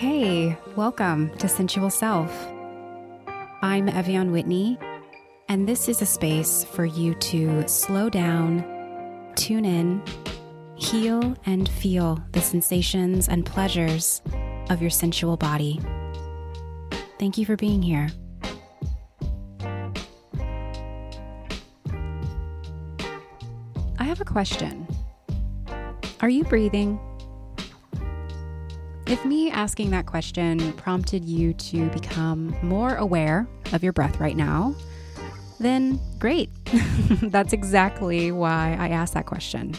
Hey, welcome to Sensual Self. I'm Ev'Yan Whitney, and this is a space for you to slow down, tune in, heal, and feel the sensations and pleasures of your sensual body. Thank you for being here. I have a question. Are you breathing? If me asking that question prompted you to become more aware of your breath right now, then great. That's exactly why I asked that question.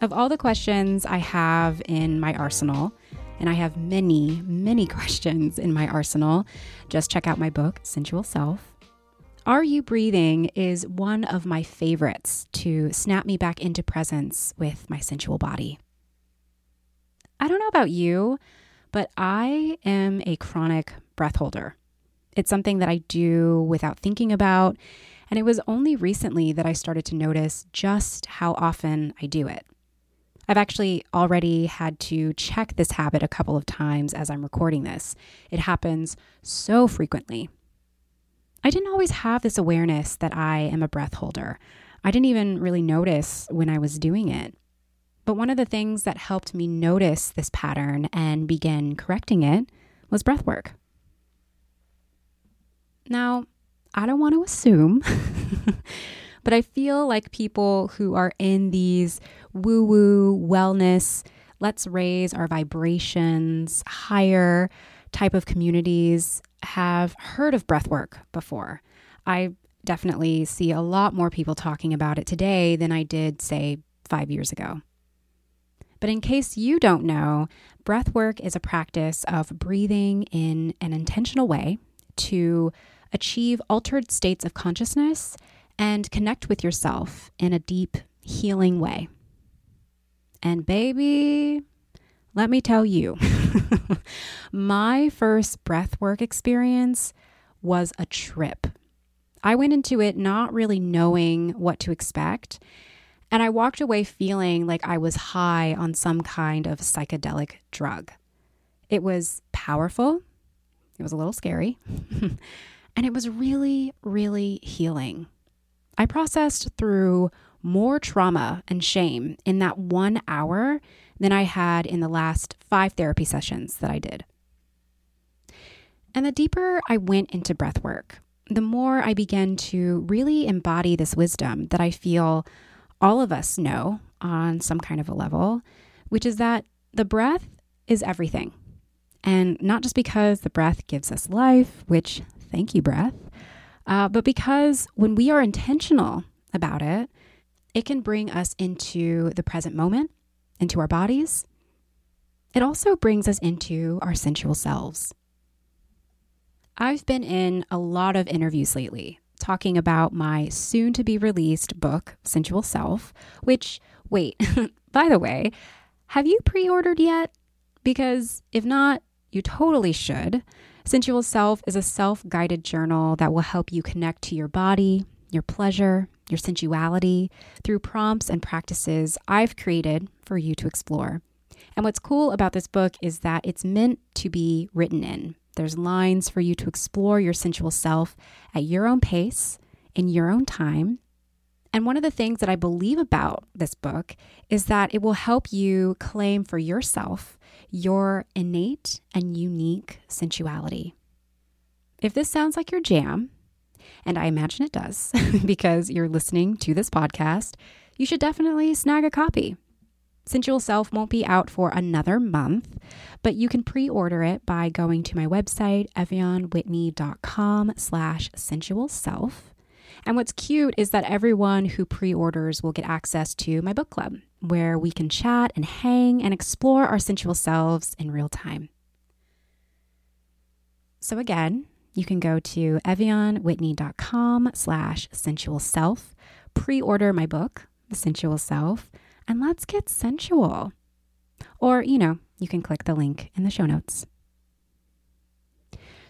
Of all the questions I have in my arsenal, and I have many, many questions in my arsenal, just check out my book, Sensual Self. Are You Breathing is one of my favorites to snap me back into presence with my sensual body. I don't know about you, but I am a chronic breath holder. It's something that I do without thinking about, and it was only recently that I started to notice just how often I do it. I've actually already had to check this habit a couple of times as I'm recording this. It happens so frequently. I didn't always have this awareness that I am a breath holder. I didn't even really notice when I was doing it. But one of the things that helped me notice this pattern and begin correcting it was breath work. Now, I don't want to assume, but I feel like people who are in these woo woo wellness, let's raise our vibrations higher type of communities have heard of breath work before. I definitely see a lot more people talking about it today than I did, say, five years ago. But in case you don't know, breath work is a practice of breathing in an intentional way to achieve altered states of consciousness and connect with yourself in a deep, healing way. And baby, let me tell you, my first breathwork experience was a trip. I went into it not really knowing what to expect, and I walked away feeling like I was high on some kind of psychedelic drug. It was powerful, it was a little scary, and it was really, really healing. I processed through more trauma and shame in that one hour than I had in the last five therapy sessions that I did. And the deeper I went into breath work, the more I began to really embody this wisdom that I feel all of us know on some kind of a level, which is that the breath is everything. And not just because the breath gives us life, which thank you, breath, uh, but because when we are intentional about it, It can bring us into the present moment, into our bodies. It also brings us into our sensual selves. I've been in a lot of interviews lately talking about my soon to be released book, Sensual Self, which, wait, by the way, have you pre ordered yet? Because if not, you totally should. Sensual Self is a self guided journal that will help you connect to your body, your pleasure, your sensuality through prompts and practices I've created for you to explore. And what's cool about this book is that it's meant to be written in. There's lines for you to explore your sensual self at your own pace, in your own time. And one of the things that I believe about this book is that it will help you claim for yourself your innate and unique sensuality. If this sounds like your jam, and I imagine it does because you're listening to this podcast, you should definitely snag a copy. Sensual Self won't be out for another month, but you can pre-order it by going to my website, evyanwhitney.com slash sensual self. And what's cute is that everyone who pre orders will get access to my book club, where we can chat and hang and explore our sensual selves in real time. So again, you can go to evyanwhitney.com slash sensual self, pre-order my book, The Sensual Self, and let's get sensual. Or, you know, you can click the link in the show notes.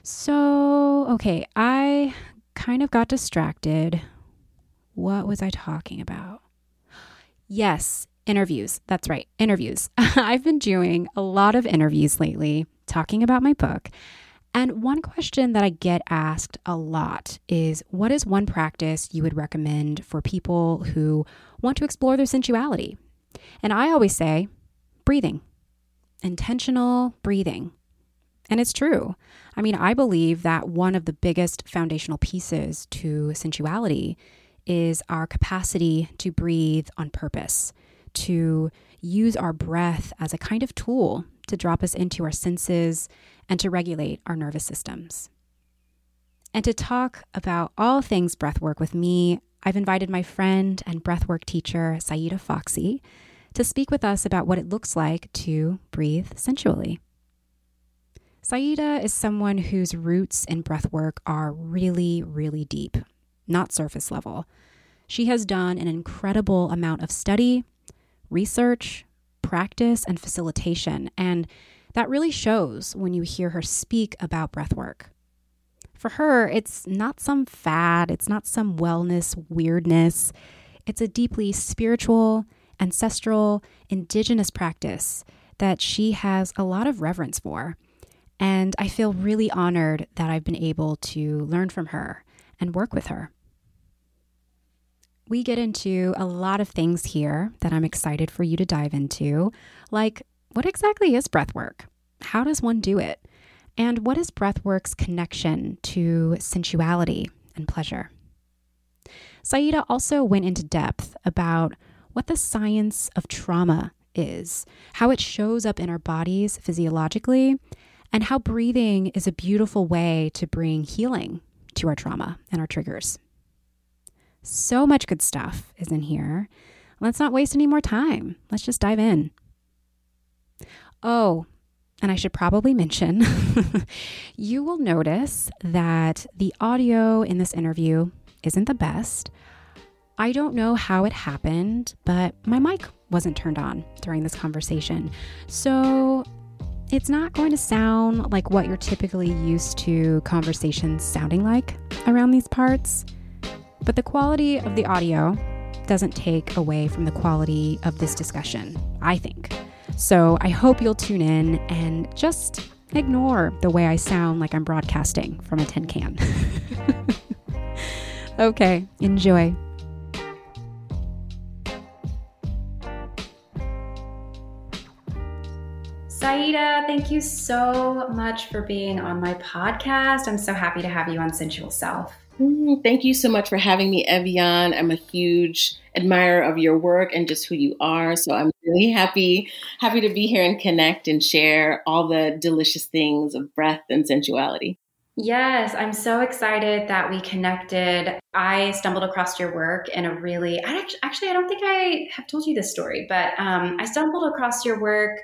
So, okay, I kind of got distracted. What was I talking about? Yes, interviews. That's right, interviews. I've been doing a lot of interviews lately talking about my book. And one question that I get asked a lot is what is one practice you would recommend for people who want to explore their sensuality? And I always say breathing, intentional breathing. And it's true. I mean, I believe that one of the biggest foundational pieces to sensuality is our capacity to breathe on purpose, to use our breath as a kind of tool to drop us into our senses and to regulate our nervous systems. And to talk about all things breath work with me, I've invited my friend and breathwork teacher, Saida Foxy, to speak with us about what it looks like to breathe sensually. Saida is someone whose roots in breathwork are really, really deep, not surface level. She has done an incredible amount of study, research, practice, and facilitation, and that really shows when you hear her speak about breathwork. For her, it's not some fad, it's not some wellness weirdness. It's a deeply spiritual, ancestral, indigenous practice that she has a lot of reverence for and I feel really honored that I've been able to learn from her and work with her. We get into a lot of things here that I'm excited for you to dive into, like what exactly is breathwork? How does one do it? And what is breathwork's connection to sensuality and pleasure? Saida also went into depth about what the science of trauma is, how it shows up in our bodies physiologically, and how breathing is a beautiful way to bring healing to our trauma and our triggers. So much good stuff is in here. Let's not waste any more time. Let's just dive in. Oh, and I should probably mention you will notice that the audio in this interview isn't the best. I don't know how it happened, but my mic wasn't turned on during this conversation. So it's not going to sound like what you're typically used to conversations sounding like around these parts, but the quality of the audio doesn't take away from the quality of this discussion, I think. So I hope you'll tune in and just ignore the way I sound like I'm broadcasting from a tin can. okay, enjoy. Saida, thank you so much for being on my podcast. I'm so happy to have you on Sensual Self. Thank you so much for having me, Ev'Yan. I'm a huge admirer of your work and just who you are. So I'm really happy, happy to be here and connect and share all the delicious things of breath and sensuality. Yes, I'm so excited that we connected. I stumbled across your work in a really, I actually, actually I don't think I have told you this story, but um, I stumbled across your work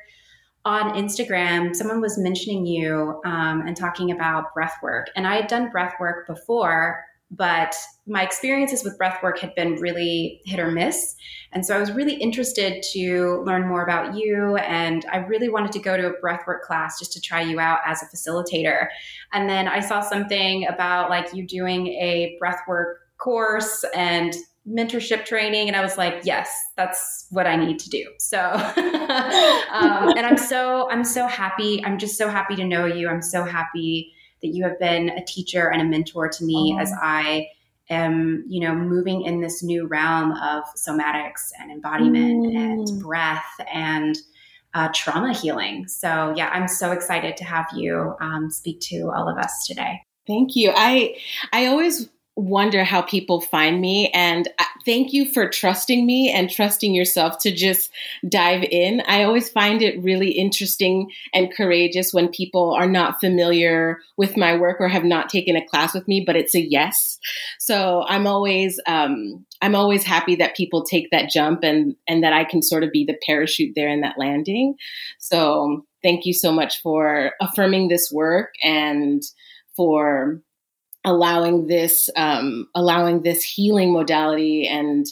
on Instagram. Someone was mentioning you um, and talking about breath work. And I had done breath work before, but my experiences with breathwork had been really hit or miss. And so I was really interested to learn more about you. And I really wanted to go to a breathwork class just to try you out as a facilitator. And then I saw something about like you doing a breathwork course and mentorship training and i was like yes that's what i need to do so um, and i'm so i'm so happy i'm just so happy to know you i'm so happy that you have been a teacher and a mentor to me as I am, you know, moving in this new realm of somatics and embodiment mm. and breath and uh, trauma healing. So, yeah, I'm so excited to have you um, speak to all of us today. Thank you. I I always wonder how people find me. And thank you for trusting me and trusting yourself to just dive in. I always find it really interesting and courageous when people are not familiar with my work or have not taken a class with me, but it's a yes. So I'm always, um, I'm always happy that people take that jump and, and that I can sort of be the parachute there in that landing. So thank you so much for affirming this work and for allowing this um, allowing this healing modality and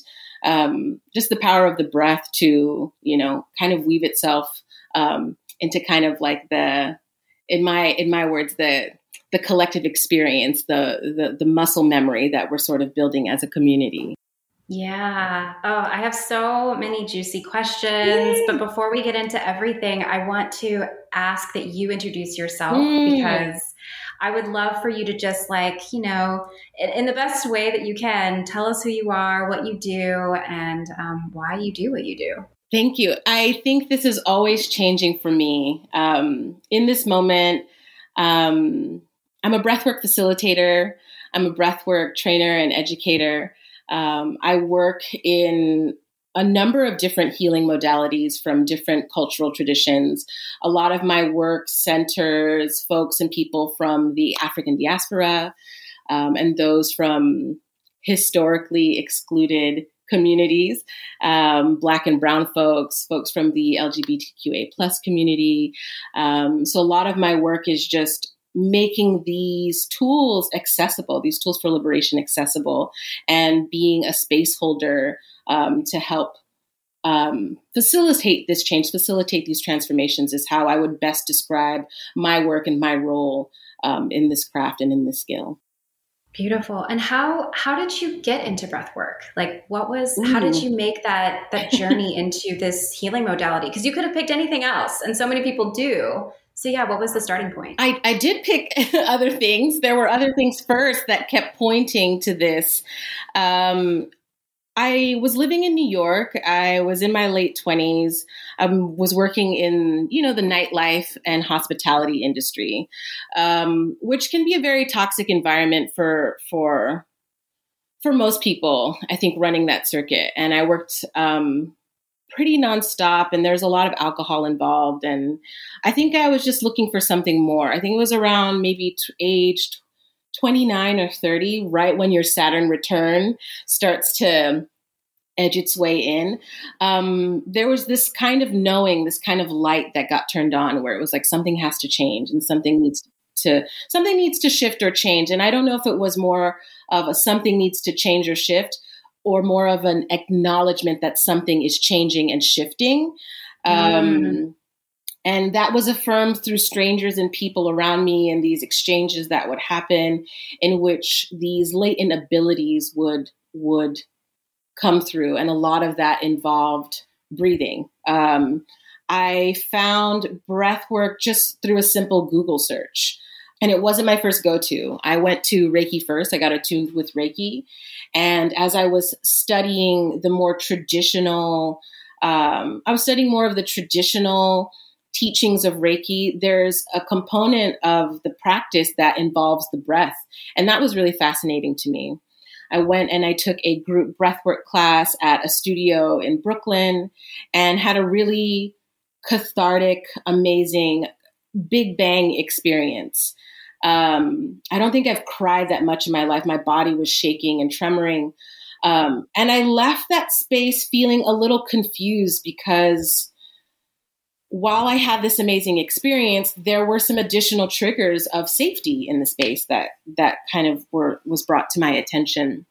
um, just the power of the breath to you know kind of weave itself um, into kind of like the in my in my words the the collective experience the, the the muscle memory that we're sort of building as a community yeah. Oh, I have so many juicy questions. Yay. But before we get into everything, I want to ask that you introduce yourself mm. because I would love for you to just like, you know, in, in, the best way that you can, tell us who you are, what you do, and um, why you do what you do. Thank you. I think this is always changing for me. Um, in this moment, um, I'm a breathwork facilitator, I'm a breathwork trainer and educator. Um, I work in a number of different healing modalities from different cultural traditions. A lot of my work centers folks and people from the African diaspora um, and those from historically excluded communities, um, Black and Brown folks, folks from the LGBTQA plus community. Um, so a lot of my work is just making these tools accessible, these tools for liberation accessible, and being a space holder um, to help um, facilitate this change, facilitate these transformations is how I would best describe my work and my role um, in this craft and in this skill. Beautiful. And how how did you get into breath work? Like what was Ooh. how did you make that that journey into this healing modality? Because you could have picked anything else and so many people do. So yeah, what was the starting point? I, I did pick other things. There were other things first that kept pointing to this. Um, I was living in New York. I was in my late 20s. I was working in, you know, the nightlife and hospitality industry, um, which can be a very toxic environment for for for most people. I think running that circuit, and I worked um, pretty nonstop, and there's a lot of alcohol involved. And I think I was just looking for something more. I think it was around maybe t- age 29 or 30, right when your Saturn return starts to edge its way in, um, there was this kind of knowing, this kind of light that got turned on where it was like something has to change and something needs to something needs to shift or change. And I don't know if it was more of a something needs to change or shift or more of an acknowledgement that something is changing and shifting. Um, mm. And that was affirmed through strangers and people around me and these exchanges that would happen in which these latent abilities would would come through. And a lot of that involved breathing. Um, I found breath work just through a simple Google search. And it wasn't my first go to. I went to Reiki first. I got attuned with Reiki. And as I was studying the more traditional, um, I was studying more of the traditional teachings of Reiki, there's a component of the practice that involves the breath. And that was really fascinating to me. I went and I took a group breathwork class at a studio in Brooklyn and had a really cathartic, amazing, big bang experience. Um, I don't think I've cried that much in my life. My body was shaking and tremoring. Um, and I left that space feeling a little confused because while I had this amazing experience, there were some additional triggers of safety in the space that that kind of were was brought to my attention.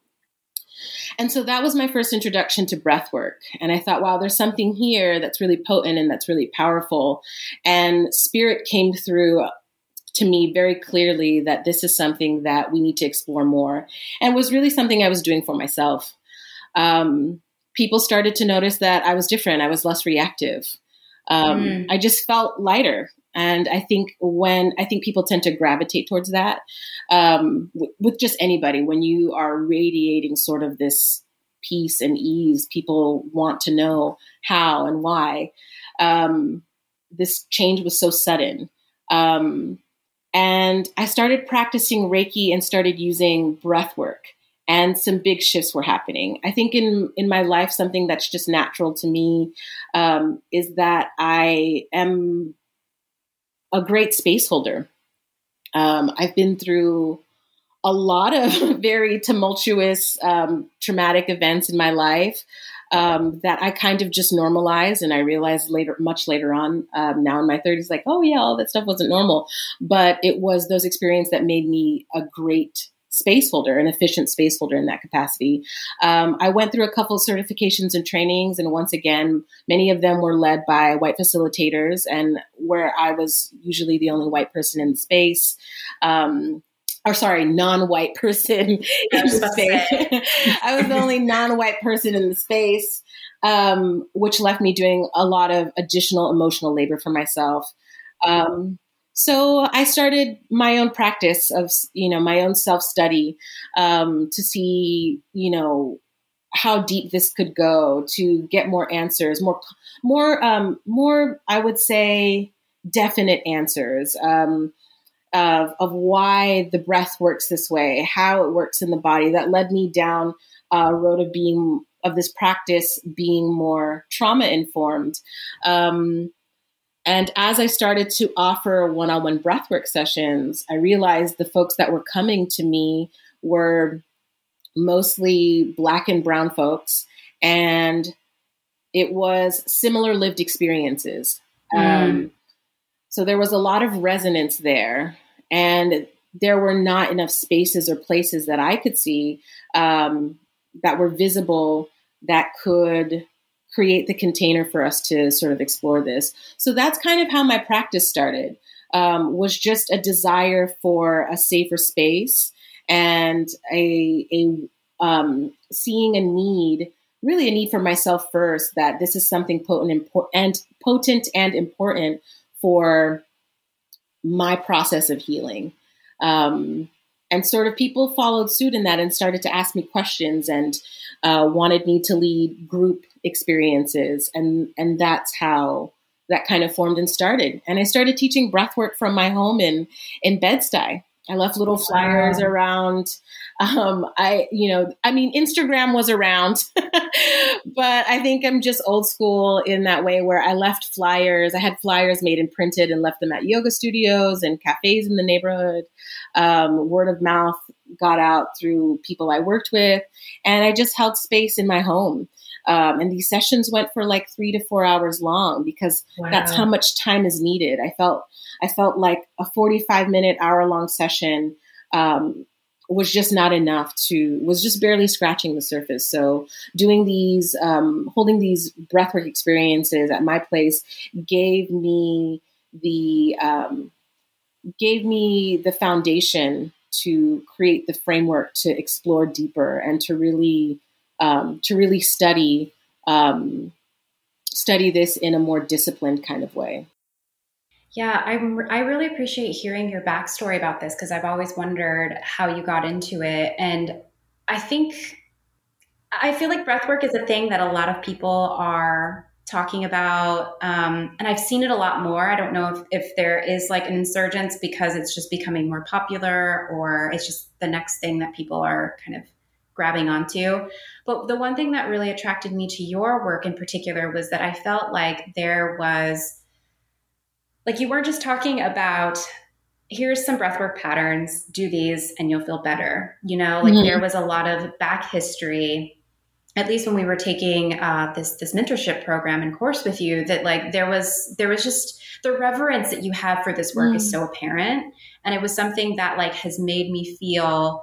And so that was my first introduction to breath work. And I thought, wow, there's something here that's really potent and that's really powerful. And spirit came through to me very clearly that this is something that we need to explore more and was really something I was doing for myself. Um, people started to notice that I was different, I was less reactive. Um, mm. I just felt lighter. And I think when I think people tend to gravitate towards that um, w- with just anybody, when you are radiating sort of this peace and ease, people want to know how and why. Um, this change was so sudden. Um, and I started practicing Reiki and started using breath work and some big shifts were happening. I think in in my life, something that's just natural to me um, is that I am a great space holder. Um, I've been through a lot of very tumultuous, um, traumatic events in my life um, that I kind of just normalized. And I realized later, much later on, um, now in my 30s, like, oh, yeah, all that stuff wasn't normal. But it was those experiences that made me a great space holder, an efficient space holder in that capacity. Um, I went through a couple of certifications and trainings, and once again, many of them were led by white facilitators, and where I was usually the only white person in the space. Um, or sorry, non-white person in the space. I was the only non-white person in the space, um, which left me doing a lot of additional emotional labor for myself. Um, so I started my own practice of, you know, my own self study um, to see, you know, how deep this could go to get more answers, more, more, um, more. I would say definite answers um, of of why the breath works this way, how it works in the body. That led me down a road of being of this practice being more trauma informed. Um, and as I started to offer one on one breathwork sessions, I realized the folks that were coming to me were mostly Black and Brown folks. And it was similar lived experiences. Mm. Um, so there was a lot of resonance there. And there were not enough spaces or places that I could see um, that were visible that could create the container for us to sort of explore this. So that's kind of how my practice started. Um, was just a desire for a safer space and a, a um, seeing a need, really a need for myself first. That this is something potent and potent and important for my process of healing. Um, and sort of people followed suit in that and started to ask me questions and uh, wanted me to lead group experiences, and and that's how that kind of formed and started. And I started teaching breath work from my home in in Bed Stuy. I left little flyers wow. around. Um, I, you know, I mean, Instagram was around, but I think I'm just old school in that way where I left flyers. I had flyers made and printed and left them at yoga studios and cafes in the neighborhood. Um, word of mouth got out through people I worked with, and I just held space in my home. Um, and these sessions went for like three to four hours long because wow. that's how much time is needed. I felt I felt like a 45 minute hour long session um, was just not enough to was just barely scratching the surface. So doing these um, holding these breathwork experiences at my place gave me the um, gave me the foundation to create the framework to explore deeper and to really um, to really study um, study this in a more disciplined kind of way. Yeah, I'm, I really appreciate hearing your backstory about this because I've always wondered how you got into it, and I think I feel like breathwork is a thing that a lot of people are talking about um, and i've seen it a lot more i don't know if, if there is like an insurgence because it's just becoming more popular or it's just the next thing that people are kind of grabbing onto. But the one thing that really attracted me to your work in particular was that I felt like there was, like, you weren't just talking about here's some breathwork patterns, do these and you'll feel better. You know, like mm-hmm. there was a lot of back history at least when we were taking uh, this this mentorship program and course with you that like there was there was just the reverence that you have for this work mm. is so apparent and it was something that like has made me feel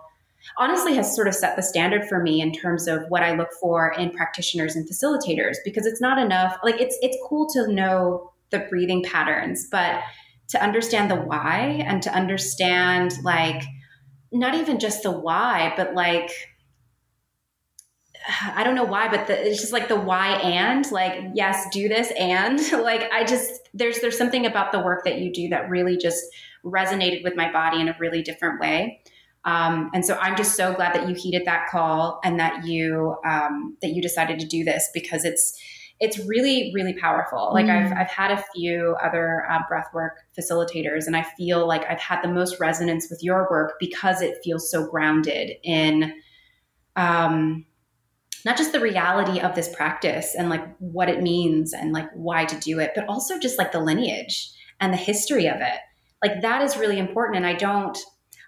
honestly has sort of set the standard for me in terms of what I look for in practitioners and facilitators because it's not enough like it's it's cool to know the breathing patterns but to understand the why and to understand like not even just the why but like I don't know why, but the, it's just like the why and like yes, do this and like I just there's there's something about the work that you do that really just resonated with my body in a really different way. Um, and so I'm just so glad that you heeded that call and that you um, that you decided to do this because it's it's really really powerful. Like mm. I've I've had a few other uh, breathwork facilitators, and I feel like I've had the most resonance with your work because it feels so grounded in. Um, not just the reality of this practice and like what it means and like why to do it, but also just like the lineage and the history of it. Like that is really important. And I don't,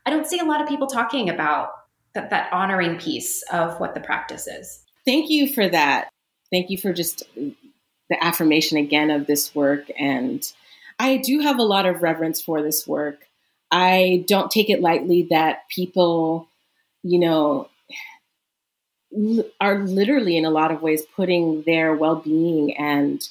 I don't see a lot of people talking about that, that honoring piece of what the practice is. Thank you for that. Thank you for just the affirmation again of this work. And I do have a lot of reverence for this work. I don't take it lightly that people, you know, are literally in a lot of ways putting their well-being and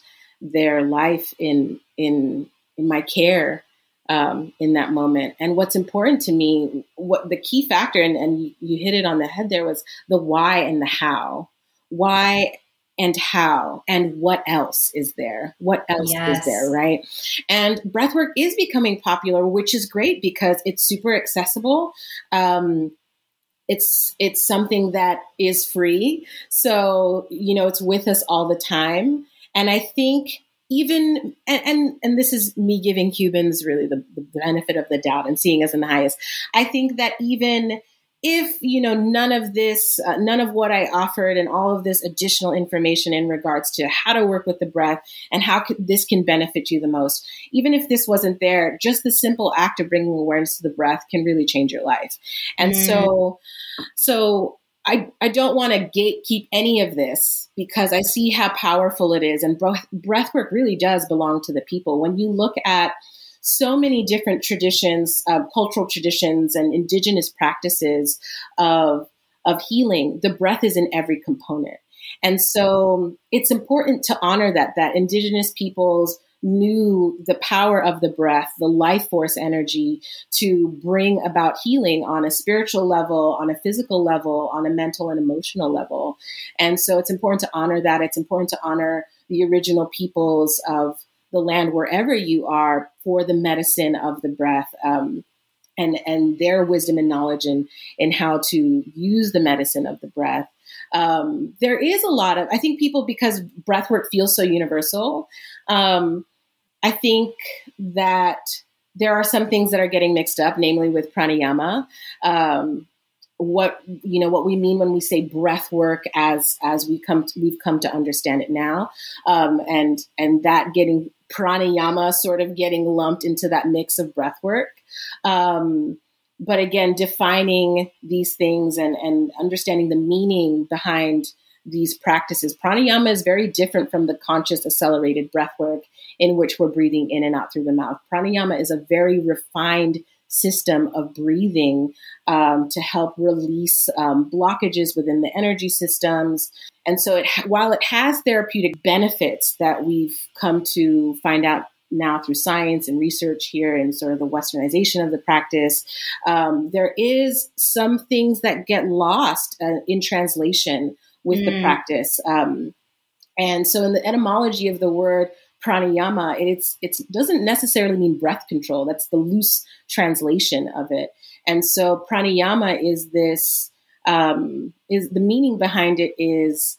their life in in in my care um, in that moment. And what's important to me, what the key factor, and, and you, hit it on the head there, was the why and the how. Why and how and what else is there? What else yes. is there, right? And breathwork is becoming popular, which is great because it's super accessible. Um, it's it's something that is free so you know it's with us all the time and i think even and and, and this is me giving cubans really the, the benefit of the doubt and seeing us in the highest i think that even if you know none of this uh, none of what i offered and all of this additional information in regards to how to work with the breath and how this can benefit you the most even if this wasn't there just the simple act of bringing awareness to the breath can really change your life and mm. so so I, I don't want to gatekeep any of this because I see how powerful it is. And breath, breath work really does belong to the people. When you look at so many different traditions, uh, cultural traditions, and indigenous practices of of healing. The breath is in every component, and so it's important to honor that that indigenous peoples knew the power of the breath, the life force energy to bring about healing on a spiritual level, on a physical level, on a mental and emotional level. And so it's important to honor that. It's important to honor the original peoples of the land wherever you are for the medicine of the breath. Um, and, and their wisdom and knowledge in, in how to use the medicine of the breath. Um, there is a lot of, I think people, because breath work feels so universal, um, I think that there are some things that are getting mixed up, namely with pranayama. What you know what we mean when we say breath work as as we come to, we've come to understand it now um, and and that getting pranayama sort of getting lumped into that mix of breath work. Um, but again, defining these things and, and understanding the meaning behind these practices. Pranayama is very different from the conscious accelerated breath work in which we're breathing in and out through the mouth. Pranayama is a very refined system of breathing um, to help release um, blockages within the energy systems. And so, it, while it has therapeutic benefits that we've come to find out now through science and research here and sort of the westernization of the practice, um, there is some things that get lost uh, in translation with mm. the practice. Um, and so, in the etymology of the word pranayama, it's it doesn't necessarily mean breath control. That's the loose translation of it. And so pranayama is this um, is the meaning behind it is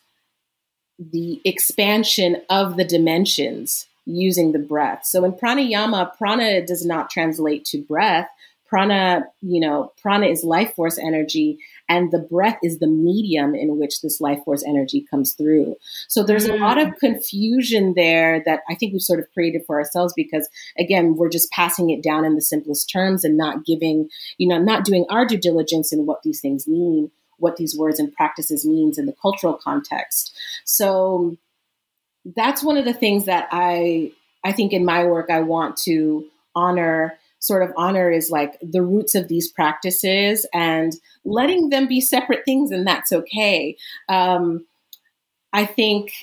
the expansion of the dimensions using the breath. So in pranayama, prana does not translate to breath. Prana, you know, prana is life force energy and the breath is the medium in which this life force energy comes through. So there's mm. a lot of mm. confusion there that I think we've sort of created for ourselves because again, we're just passing it down in the simplest terms and not giving, you know, not doing our due diligence in what these things mean, what these words and practices means in the cultural context. So that's one of the things that I I think in my work I want to honor sort of honor is like the roots of these practices and letting them be separate things, and that's okay. Um, I think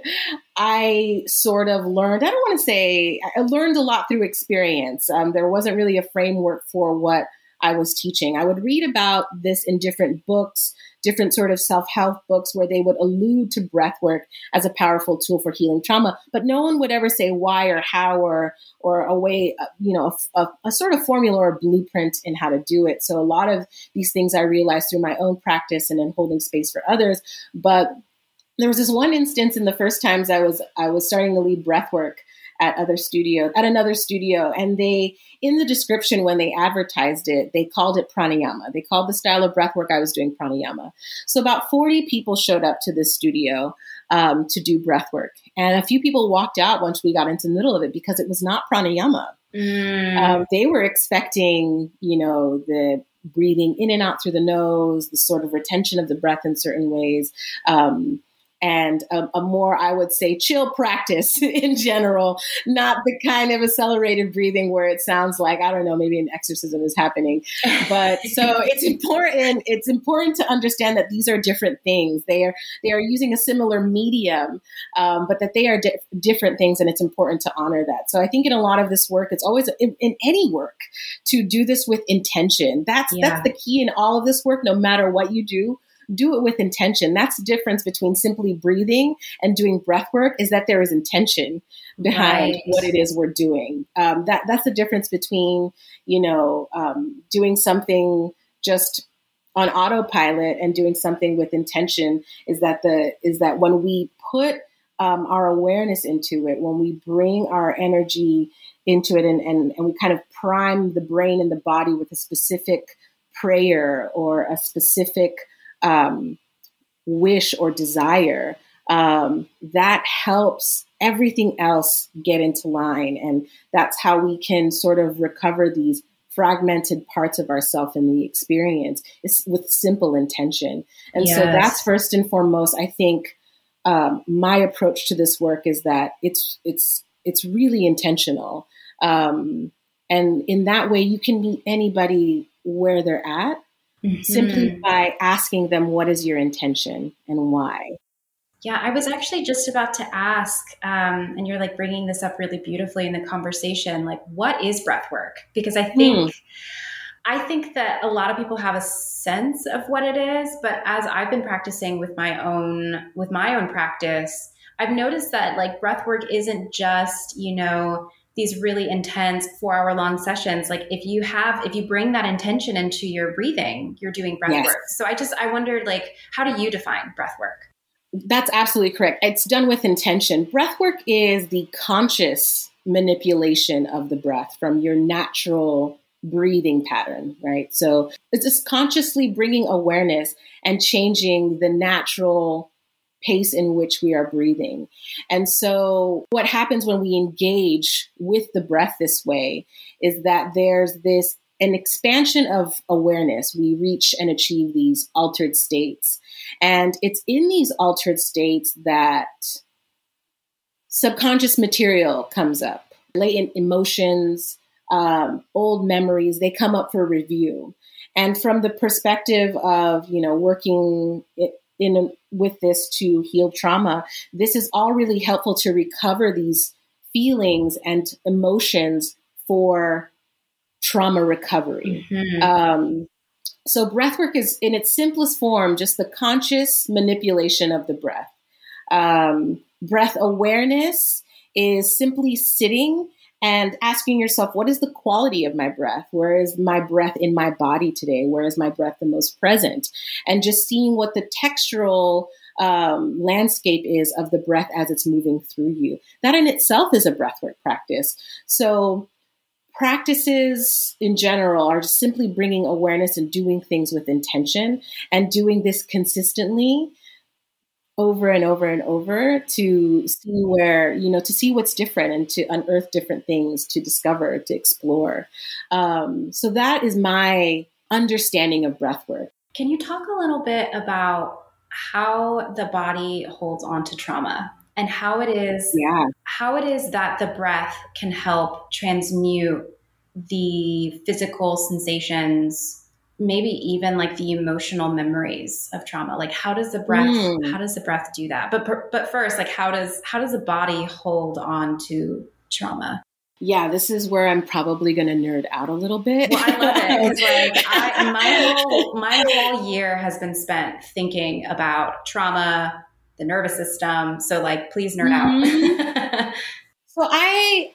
I sort of learned, I don't want to say, I learned a lot through experience. Um, there wasn't really a framework for what I was teaching. I would read about this in different books, different sort of self help books where they would allude to breath work as a powerful tool for healing trauma, but no one would ever say why or how or or a way, uh, you know, a, a, a sort of formula or blueprint in how to do it. So a lot of these things I realized through my own practice and in holding space for others, but there was this one instance in the first times I was I was starting to lead breath work at other studio at another studio. And they in the description when they advertised it they called it pranayama. They called the style of breath work i was doing pranayama. So about 40 people showed up to this studio um, to do breath work and a few people walked out once we got into the middle of it because it was not pranayama. Mm. um, they were expecting you know the breathing in and out through the nose the sort of retention of the breath in certain ways. Um, and a, a, more, I would say, chill practice in general, not the kind of accelerated breathing where it sounds like, I don't know, maybe an exorcism is happening. But so it's important, it's important to understand that these are different things. They are, they are using a similar medium, um, but that they are di- different things. And it's important to honor that. So I think in a lot of this work, it's always in, in any work to do this with intention. That's, yeah. that's the key in all of this work, no matter what you do do it with intention. That's the difference between simply breathing and doing breath work is that there is intention behind right. what it is we're doing. Um, that that's the difference between you know um, doing something just on autopilot and doing something with intention. Is that the is that when we put um, our awareness into it, when we bring our energy into it and, and, and we kind of prime the brain and the body with a specific prayer or a specific um, wish or desire, um, that helps everything else get into line. And that's how we can sort of recover these fragmented parts of ourself in the experience is with simple intention. And yes. so that's first and foremost, I think um, my approach to this work is that it's it's it's really intentional. Um, and in that way, you can meet anybody where they're at mm-hmm. simply by asking them, What is your intention and why? Yeah, I was actually just about to ask, um, and you're like bringing this up really beautifully in the conversation. Like, what is breath work? Because I think, mm. I think that a lot of people have a sense of what it is, but as I've been practicing with my own with my own practice, I've noticed that like breath work isn't just you know these really intense four hour long sessions like if you have if you bring that intention into your breathing you're doing breath yes. work. So i just i wondered like how do you define breath work? That's absolutely correct. It's done with intention. Breath work is the conscious manipulation of the breath from your natural breathing pattern right? So it's just consciously bringing awareness and changing the natural pace in which we are breathing. And so, what happens when we engage with the breath this way is that there's this an expansion of awareness. We reach and achieve these altered states. And it's in these altered states that subconscious material comes up, latent emotions, um, old memories, they come up for review. And from the perspective of, you know, working in with this to heal trauma, this is all really helpful to recover these feelings and emotions for trauma recovery. Mm-hmm. Um, so, breathwork is in its simplest form just the conscious manipulation of the breath. Um, breath awareness is simply sitting and asking yourself, what is the quality of my breath? Where is my breath in my body today? Where is my breath the most present? And just seeing what the textural um, landscape is of the breath as it's moving through you. That in itself is a breathwork practice. So, practices in general are just simply bringing awareness and doing things with intention and doing this consistently over and over and over to see where you know to see what's different and to unearth different things to discover to explore um, so that is my understanding of breath work can you talk a little bit about how the body holds on to trauma and how it is yeah. how it is that the breath can help transmute the physical sensations maybe even like the emotional memories of trauma like how does the breath mm. how does the breath do that but but first like how does how does the body hold on to trauma yeah, this is where I'm probably going to nerd out a little bit. Well, I love it like I, my whole my whole year has been spent thinking about trauma, the nervous system. So like, please nerd mm-hmm. out. so I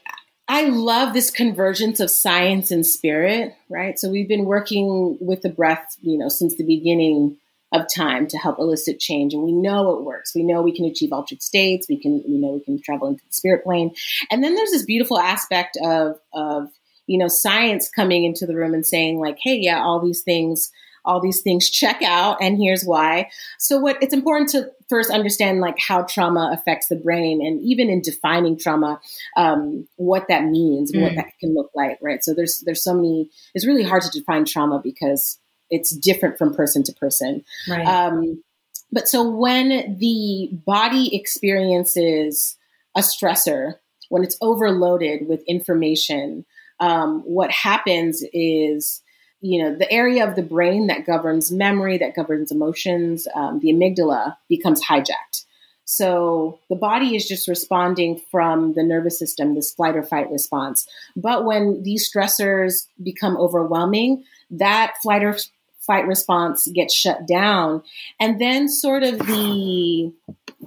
I love this convergence of science and spirit, right? So we've been working with the breath, you know, since the beginning of time to help elicit change. And we know it works. We know we can achieve altered states. We can, we know we can travel into the spirit plane. And then there's this beautiful aspect of, of, you know, science coming into the room and saying like, Hey, yeah, all these things all these things check out and here's why so what it's important to first understand like how trauma affects the brain and even in defining trauma um, what that means mm. what that can look like right so there's there's so many it's really hard to define trauma because it's different from person to person right. Um, but so when the body experiences a stressor when it's overloaded with information um, what happens is you know, the area of the brain that governs memory, that governs emotions, um, the amygdala becomes hijacked. So the body is just responding from the nervous system, this flight or fight response. But when these stressors become overwhelming, that flight or fight response gets shut down. And then sort of the,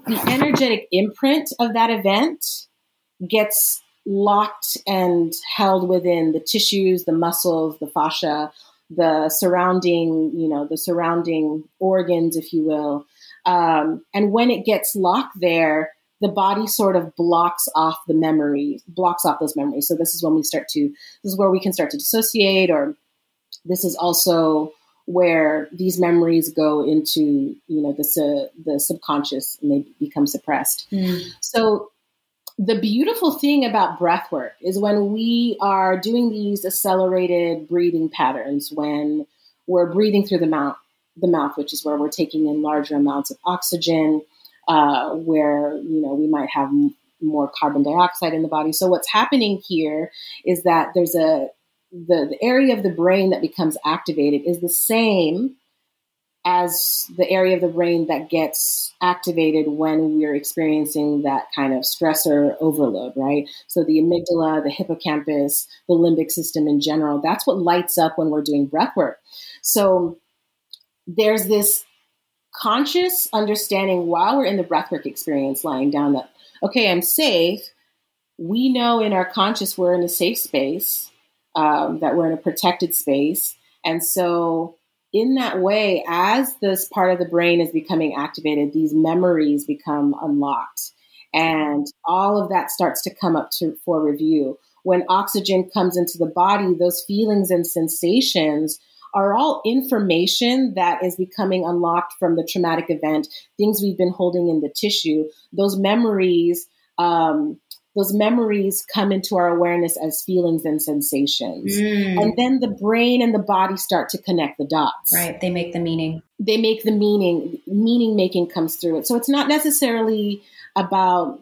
the energetic imprint of that event gets locked and held within the tissues, the muscles, the fascia, the surrounding, you know, the surrounding organs, if you will. Um, and when it gets locked there, the body sort of blocks off the memory, blocks off those memories. So this is when we start to, this is where we can start to dissociate, or this is also where these memories go into, you know, the the subconscious and they become suppressed. Mm. So the beautiful thing about breath work is when we are doing these accelerated breathing patterns, when we're breathing through the mouth, the mouth, which is where we're taking in larger amounts of oxygen, uh, where you know we might have m- more carbon dioxide in the body. So what's happening here is that there's a the, the area of the brain that becomes activated is the same as the area of the brain that gets activated when we're experiencing that kind of stressor overload, right? So the amygdala, the hippocampus, the limbic system in general, that's what lights up when we're doing breath work. So there's this conscious understanding while we're in the breathwork experience, lying down that, okay, I'm safe. We know in our conscious we're in a safe space, um, that we're in a protected space. And so in that way, as this part of the brain is becoming activated, these memories become unlocked. And all of that starts to come up to, for review. When oxygen comes into the body, those feelings and sensations are all information that is becoming unlocked from the traumatic event, things we've been holding in the tissue. Those memories um, those memories come into our awareness as feelings and sensations. Mm. And then the brain and the body start to connect the dots. Right. They make the meaning. They make the meaning, meaning making comes through it. So it's not necessarily about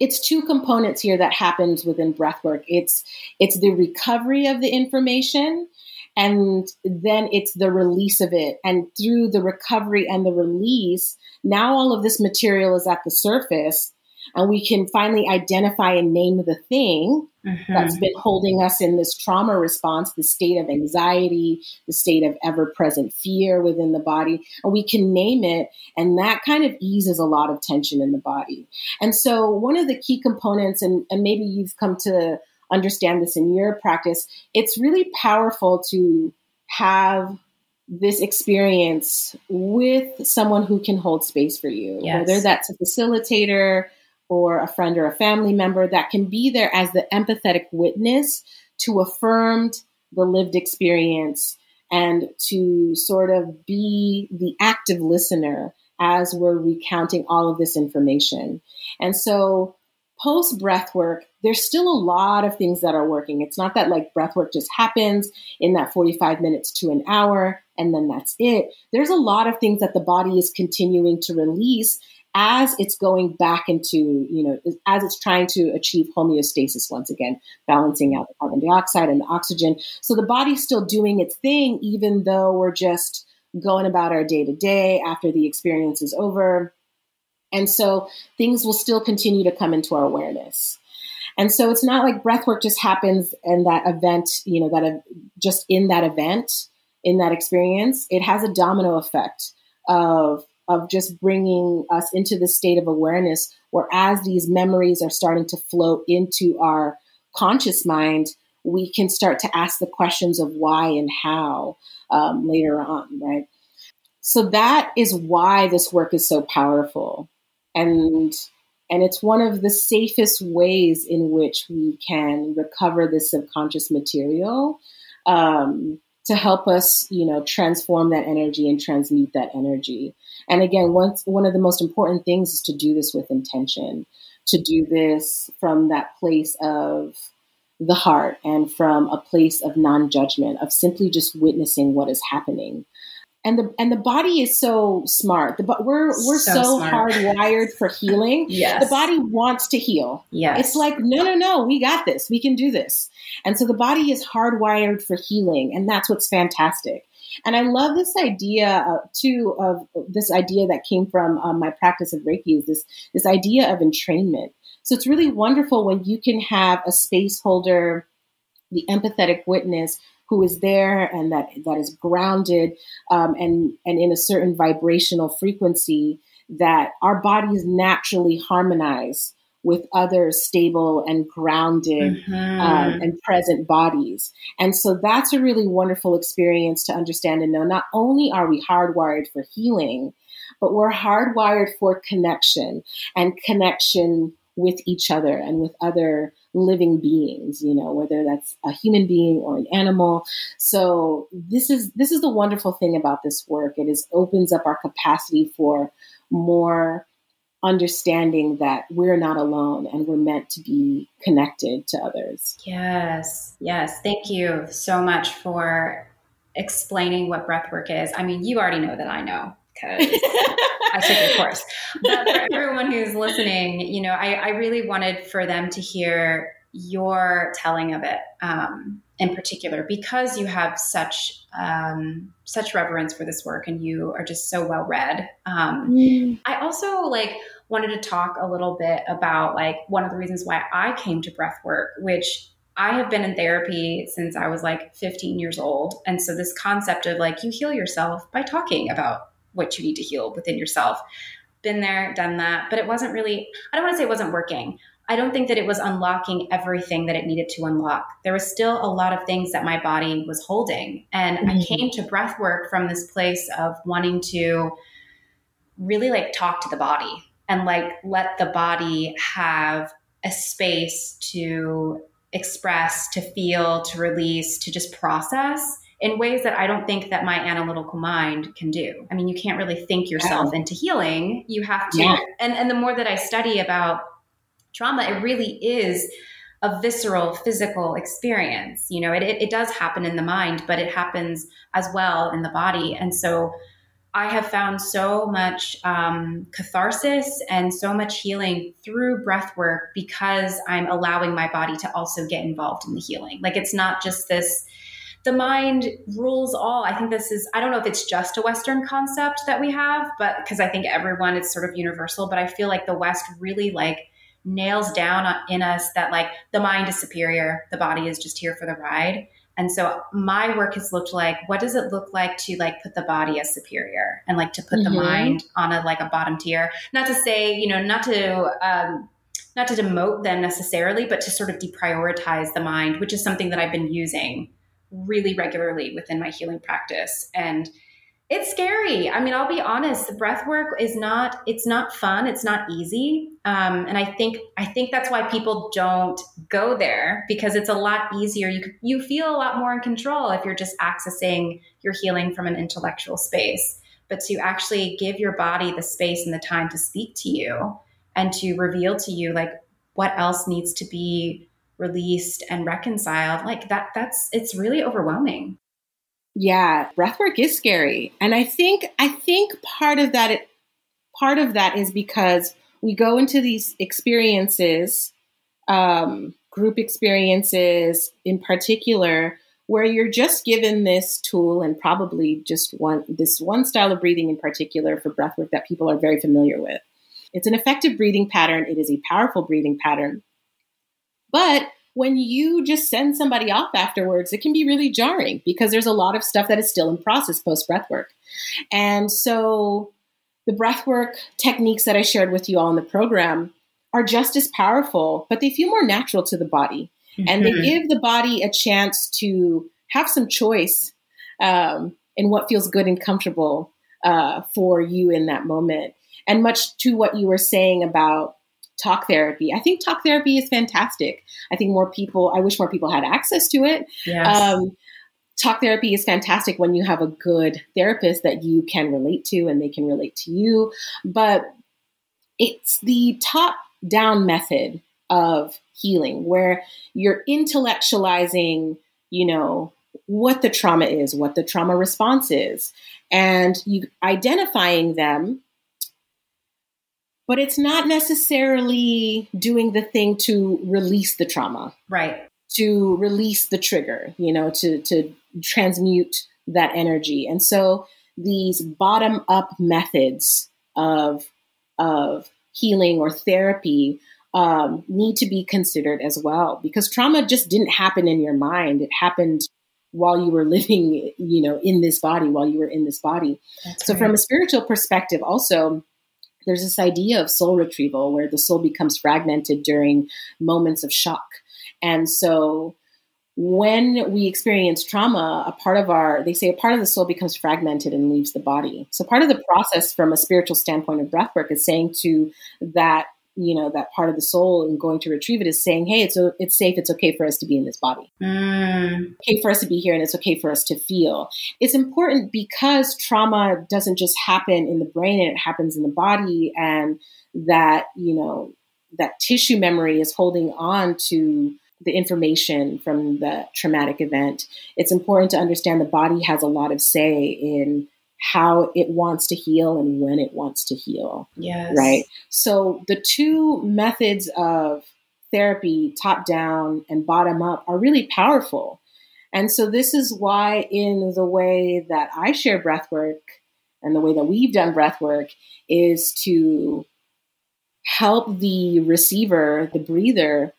it's two components here that happens within breathwork. It's it's the recovery of the information and then it's the release of it. And through the recovery and the release, now all of this material is at the surface and we can finally identify and name the thing mm-hmm. that's been holding us in this trauma response, the state of anxiety, the state of ever present fear within the body, and we can name it, and that kind of eases a lot of tension in the body. And so, one of the key components, and, and maybe you've come to understand this in your practice, it's really powerful to have this experience with someone who can hold space for you, yes. whether that's a facilitator, or a friend or a family member that can be there as the empathetic witness to affirm the lived experience and to sort of be the active listener as we're recounting all of this information. And so post breath work, there's still a lot of things that are working. It's not that like breath work just happens in that 45 minutes to an hour and then that's it. There's a lot of things that the body is continuing to release as it's going back into, you know, as it's trying to achieve homeostasis once again, balancing out the carbon dioxide and the oxygen. So the body's still doing its thing, even though we're just going about our day to day after the experience is over. And so things will still continue to come into our awareness. And so it's not like breath work just happens in that event, you know, that just in that event, in that experience. It has a domino effect of of just bringing us into this state of awareness where as these memories are starting to float into our conscious mind, we can start to ask the questions of why and how um, later on, right? So that is why this work is so powerful, and and it's one of the safest ways in which we can recover this subconscious material um, to help us, you know, transform that energy and transmute that energy. And again, once one of the most important things is to do this with intention, to do this from that place of the heart and from a place of non-judgment of simply just witnessing what is happening and the and the body is so smart. The we're we're so, so hardwired for healing. Yes. the body wants to heal. Yes. it's like no no no we got this. We can do this. And so the body is hardwired for healing and that's what's fantastic. And i love this idea uh, too of this idea that came from um, my practice of reiki is this this idea of entrainment. So it's really wonderful when you can have a space holder, the empathetic witness who is there and that that is grounded um, and and in a certain vibrational frequency that our bodies naturally harmonize with other stable and grounded mm-hmm. um, and present bodies. And so that's a really wonderful experience to understand and know. Not only are we hardwired for healing, but we're hardwired for connection and connection with each other and with other living beings you know whether that's a human being or an animal. So this is this is the wonderful thing about this work. It is opens up our capacity for more understanding that we're not alone and we're meant to be connected to others. Yes yes. Thank you so much for explaining what breath work is. I mean you already know that i know because I took your course. But for everyone who's listening, you know, I, I, really wanted for them to hear your telling of it um, in particular because you have such um, such reverence for this work and you are just so well read. Um, mm. I also like wanted to talk a little bit about like one of the reasons why I came to breath work, which I have been in therapy since I was like 15 years old. And so this concept of like you heal yourself by talking about what you need to heal within yourself. Been there, done that, but it wasn't really, I don't want to say it wasn't working. I don't think that it was unlocking everything that it needed to unlock. There was still a lot of things that my body was holding. And mm-hmm. I came to breath work from this place of wanting to really like talk to the body and like let the body have a space to express, to feel, to release, to just process in ways that I don't think that my analytical mind can do. I mean, you can't really think yourself into healing. You have to, yeah. and, and the more that I study about trauma, it really is a visceral physical experience. You know, it, it, it does happen in the mind, but it happens as well in the body. And so I have found so much um, catharsis and so much healing through breath work because I'm allowing my body to also get involved in the healing. Like it's not just this the mind rules all. I think this is, I don't know if it's just a Western concept that we have, but because I think everyone is sort of universal, but I feel like the West really like nails down in us that like the mind is superior, the body is just here for the ride. And so my work has looked like what does it look like to like put the body as superior and like to put mm-hmm. the mind on a like a bottom tier. Not to say, you know, not to um not to demote them necessarily, but to sort of deprioritize the mind, which is something that I've been using really regularly within my healing practice. And It's scary. I mean, I'll be honest. The breath work is not. It's not fun. It's not easy. Um, and I think I think that's why people don't go there because it's a lot easier. You you feel a lot more in control if you're just accessing your healing from an intellectual space. But to actually give your body the space and the time to speak to you and to reveal to you like what else needs to be released and reconciled, like that. That's it's really overwhelming. Yeah, breathwork is scary. And I think I think part of that part of that is because we go into these experiences, um, group experiences in particular, where you're just given this tool and probably just one this one style of breathing in particular for breathwork that people are very familiar with. It's an effective breathing pattern. It is a powerful breathing pattern. But when you just send somebody off afterwards, it can be really jarring because there's a lot of stuff that is still in process post breath work. And so the breath work techniques that I shared with you all in the program are just as powerful, but they feel more natural to the body. Mm-hmm. And they mm-hmm. give the body a chance to have some choice um, in what feels good and comfortable uh, for you in that moment. And much to what you were saying about talk therapy. I think talk therapy is fantastic. I think more people, I wish more people had access to it. Yes. Um, talk therapy is fantastic when you have a good therapist that you can relate to and they can relate to you. But it's the top down method of healing where you're intellectualizing, you know, what the trauma is, what the trauma response is, and you identifying them but it's not necessarily doing the thing to release the trauma. Right. To release the trigger, you know, to to transmute that energy. And so these bottom up methods of of healing or therapy um, need to be considered as well because trauma just didn't happen in your mind it happened while you were living you know in this body while you were in this body That's so right. from a spiritual perspective also there's this idea of soul retrieval where the soul becomes fragmented during moments of shock. And so when we experience trauma, a part of our, they say a part of the soul becomes fragmented and leaves the body. So part of the process from a spiritual standpoint of breathwork is saying to that you know that part of the soul and going to retrieve it is saying hey it's it's safe it's okay for us to be in this body. Mm. okay for us to be here and it's okay for us to feel. It's important because trauma doesn't just happen in the brain and it happens in the body and that you know that tissue memory is holding on to the information from the traumatic event. It's important to understand the body has a lot of say in how it wants to heal and when it wants to heal. Yes. Right. So the two methods of therapy, top down and bottom up, are really powerful. And so this is why, in the way that I share breath work and the way that we've done breath work, is to help the receiver, the breather,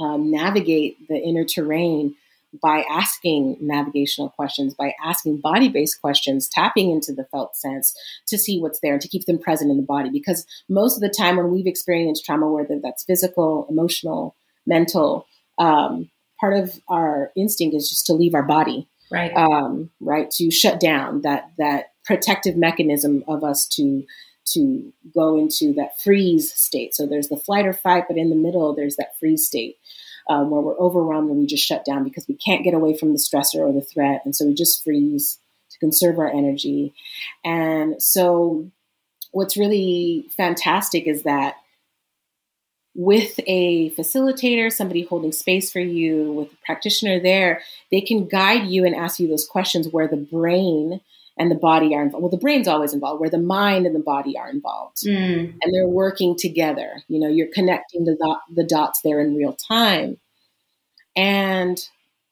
um, navigate the inner terrain by asking navigational questions, by asking body based questions, tapping into the felt sense to see what's there and to keep them present in the body. Because most of the time, when we've experienced trauma, whether that's physical, emotional, mental, um, part of our instinct is just to leave our body. Right. Um, right. To shut down that, that protective mechanism of us to to go into that freeze state. So there's the flight or fight, but in the middle, there's that freeze state um, where we're overwhelmed and we just shut down because we can't get away from the stressor or the threat. And so we just freeze to conserve our energy. And so what's really fantastic is that with a facilitator, somebody holding space for you, with a practitioner there, they can guide you and ask you those questions where the brain and the body are involved. Well, the brain's always involved, where the mind and the body are involved. Mm. And they're working together. You know, you're connecting the, dot, the dots there in real time. And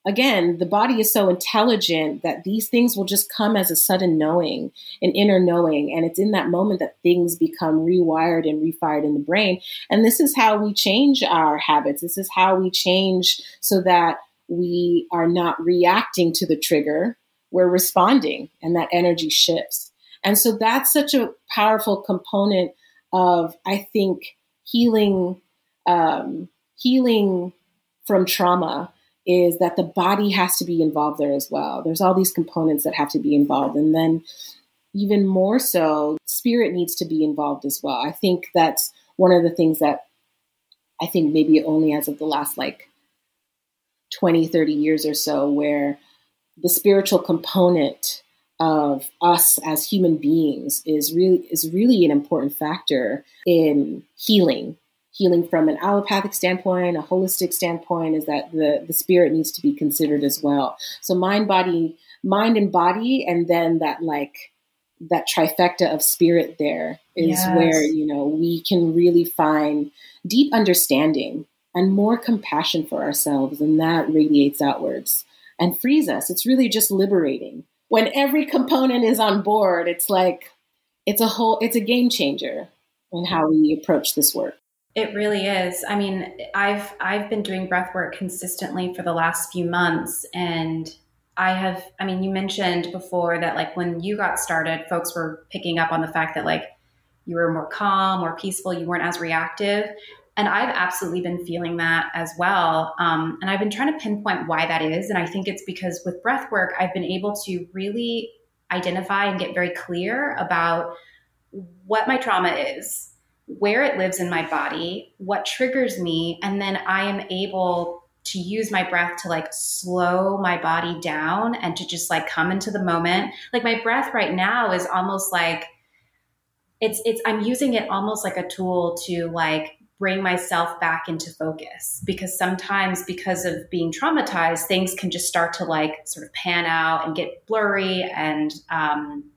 again, the body is so intelligent that these things will just come as a sudden knowing, an inner knowing. And it's in that moment that things become rewired and refired in the brain. And this is how we change our habits. This is how we change so that we are not reacting to the trigger we're responding and that energy shifts. And so that's such a powerful component of, I think, healing, um, healing from trauma is that the body has to be involved there as well. There's all these components that have to be involved. And then, even more so, spirit needs to be involved as well. I think that's one of the things that I think maybe only as of the last like 20, 30 years or so, where the spiritual component of us as human beings is really is really an important factor in healing healing from an allopathic standpoint, a holistic standpoint, is that the, the spirit needs to be considered as well. So mind, body, mind and body, and then that like that trifecta of spirit there is yes. where, you know, we can really find deep understanding and more compassion for ourselves. And that radiates outwards and frees us. It's really just liberating. When every component is on board, it's like it's a whole it's a game changer in how we approach this work. It really is. I mean, I've I've been doing breath work consistently for the last few months and I have I mean, you mentioned before that like when you got started, folks were picking up on the fact that like you were more calm, more peaceful, you weren't as reactive. And I've absolutely been feeling that as well. Um, and I've been trying to pinpoint why that is. And I think it's because with breath work, I've been able to really identify and get very clear about what my trauma is where it lives in my body, what triggers me, and then I am able to use my breath to like slow my body down and to just like come into the moment. Like my breath right now is almost like it's it's I'm using it almost like a tool to like bring myself back into focus. Because sometimes because of being traumatized things can just start to like sort of pan out and get blurry. And um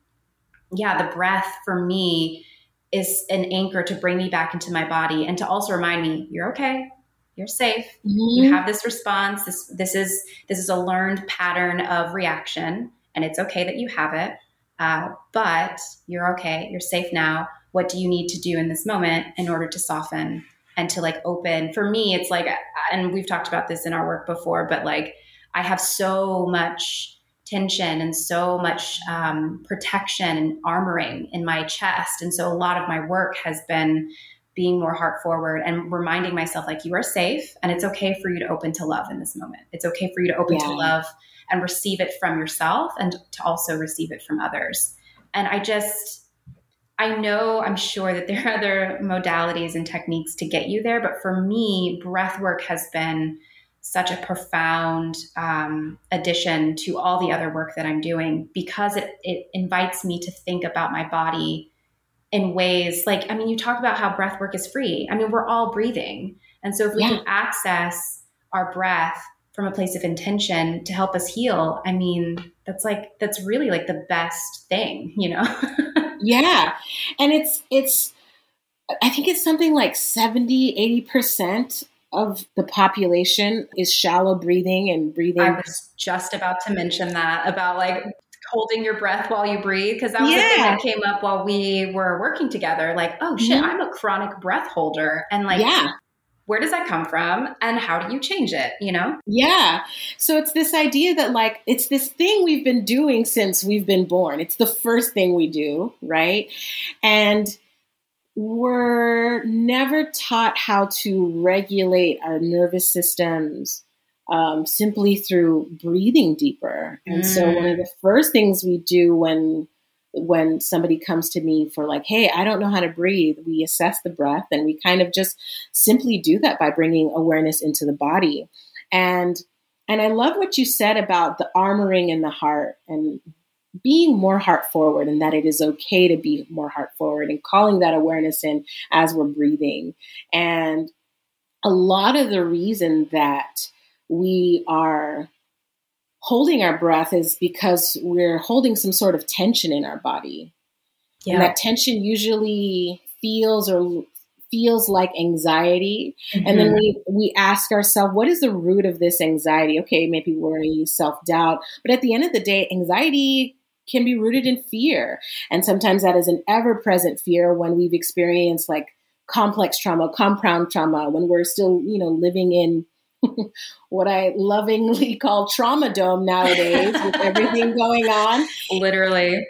yeah the breath for me is an anchor to bring me back into my body and to also remind me you're okay. You're safe. Mm-hmm. you have this response. This this is this is a learned pattern of reaction and it's okay that you have it. Uh, but you're okay. You're safe now. What do you need to do in this moment in order to soften and to like open for me it's like and we've talked about this in our work before but like i have so much tension and so much um, protection and armoring in my chest. And so a lot of my work has been being more heart forward and reminding myself like you are safe and it's okay for you to open to love in this moment. It's okay for you to open yeah. to love and receive it from yourself and to also receive it from others. And I just I know I'm sure that there are other modalities and techniques to get you there, but for me, breath work has been such a profound um, addition to all the other work that I'm doing because it, it invites me to think about my body in ways like, I mean, you talk about how breath work is free. I mean, we're all breathing. And so if we yeah. can access our breath from a place of intention to help us heal, I mean, that's like, that's really like the best thing, you know? yeah. And it's, it's, I think it's something like 70, 80% of the population is shallow breathing and breathing. I was just about to mention that about like holding your breath while you breathe because that was yeah. the thing that came up while we were working together. Like, oh shit, mm-hmm. I'm a chronic breath holder, and like, yeah. Where does that come from and how do you change it, you know? Yeah. So it's this idea that like it's this thing we've been doing since we've been born. It's the first thing we do, right? And we're never taught how to regulate our nervous systems um, simply through breathing deeper. And mm. so one of the first things we do when when somebody comes to me for like, hey, I don't know how to breathe, we assess the breath and we kind of just simply do that by bringing awareness into the body. And and I love what you said about the armoring in the heart and being more heart forward and that it is okay to be more heart forward and calling that awareness in as we're breathing. And a lot of the reason that we are holding our breath is because we're holding some sort of tension in our body. Yeah. And that tension usually feels or feels like anxiety. Mm-hmm. And then mm-hmm. we, we ask ourselves, what is the root of this anxiety? Okay, maybe worry, self doubt. But at the end of the day, anxiety can be rooted in fear. And sometimes that is an ever present fear when we've experienced like complex trauma, compound trauma, when we're still, you know, living in what I lovingly call trauma dome nowadays with everything going on. Literally.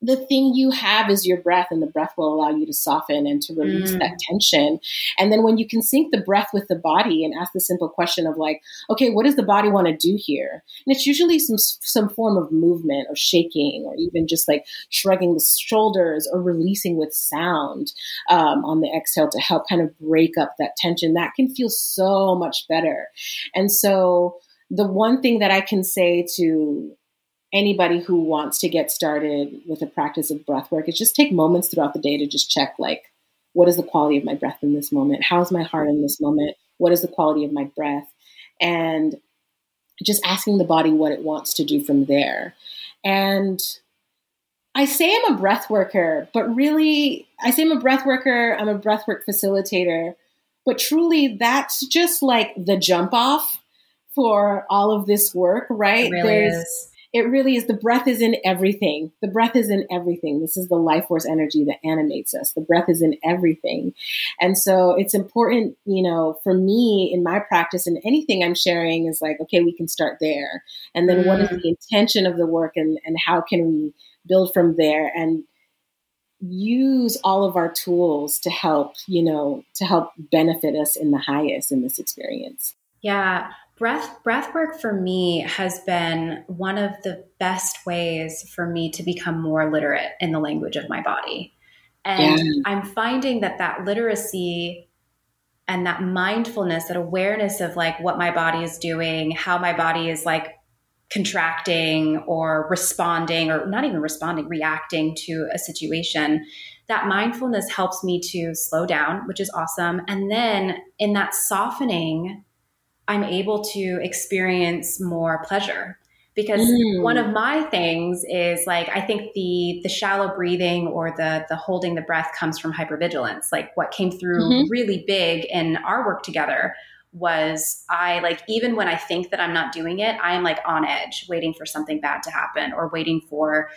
The thing you have is your breath, and the breath will allow you to soften and to release mm. that tension. And then when you can sync the breath with the body and ask the simple question of like, okay, what does the body want to do here? And it's usually some some form of movement or shaking or even just like shrugging the shoulders or releasing with sound um, on the exhale to help kind of break up that tension. That can feel so much better. And so the one thing that I can say to anybody who wants to get started with a practice of breath work is just take moments throughout the day to just check like what is the quality of my breath in this moment? How's my heart in this moment? What is the quality of my breath? And just asking the body what it wants to do from there. And i say i'm a breath worker but really i say i'm a breath worker i'm a breath work facilitator but truly that's just like the jump off for all of this work right? Really There's, is it really is the breath is in everything. The breath is in everything. This is the life force energy that animates us. The breath is in everything. And so it's important, you know, for me in my practice and anything I'm sharing is like, okay, we can start there. And then mm. what is mm. the intention of the work and, and how can we build from there and use all of our tools to help, you know, to help benefit us in the highest in this experience. Yeah breath breath work for me has been one of the best ways for me to become more literate in the language of my body and yeah. i'm finding that that literacy and that mindfulness that awareness of like what my body is doing how my body is like contracting or responding or not even responding reacting to a situation that mindfulness helps me to slow down which is awesome and then in that softening I'm able to experience more pleasure because mm. one of my things is like I think the the shallow breathing or the the holding the breath comes from hypervigilance. Like what came through mm-hmm. really big in our work together was I like even when I think that I'm not doing it, I am like on edge, waiting for something bad to happen or waiting for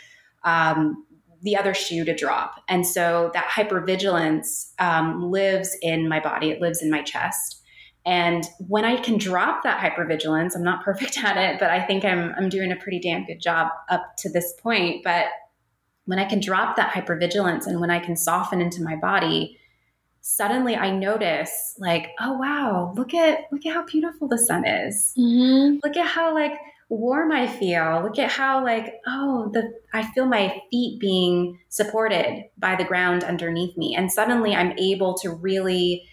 um, the other shoe to drop. And so that hypervigilance um, lives in my body. It lives in my chest. And when I can drop that hypervigilance, I'm not perfect at it, but I think I'm I'm doing a pretty damn good job up to this point. But when I can drop that hypervigilance and when I can soften into my body, suddenly I notice like, oh wow, look at look at how beautiful the sun is. Mm-hmm. Look at how like warm I feel. Look at how like, oh, the I feel my feet being supported by the ground underneath me. And suddenly I'm able to really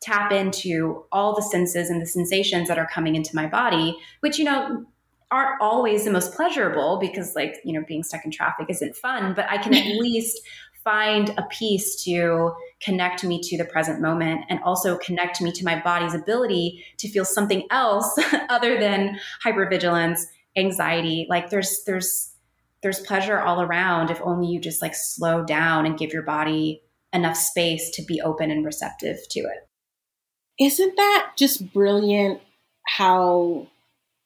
tap into all the senses and the sensations that are coming into my body, which, you know, aren't always the most pleasurable because, like, you know, being stuck in traffic isn't fun, but I can at least find a piece to connect me to the present moment and also connect me to my body's ability to feel something else other than hypervigilance, anxiety. Like, there's, there's, there's pleasure all around if only you just like slow down and give your body enough space to be open and receptive to it. Isn't that just brilliant how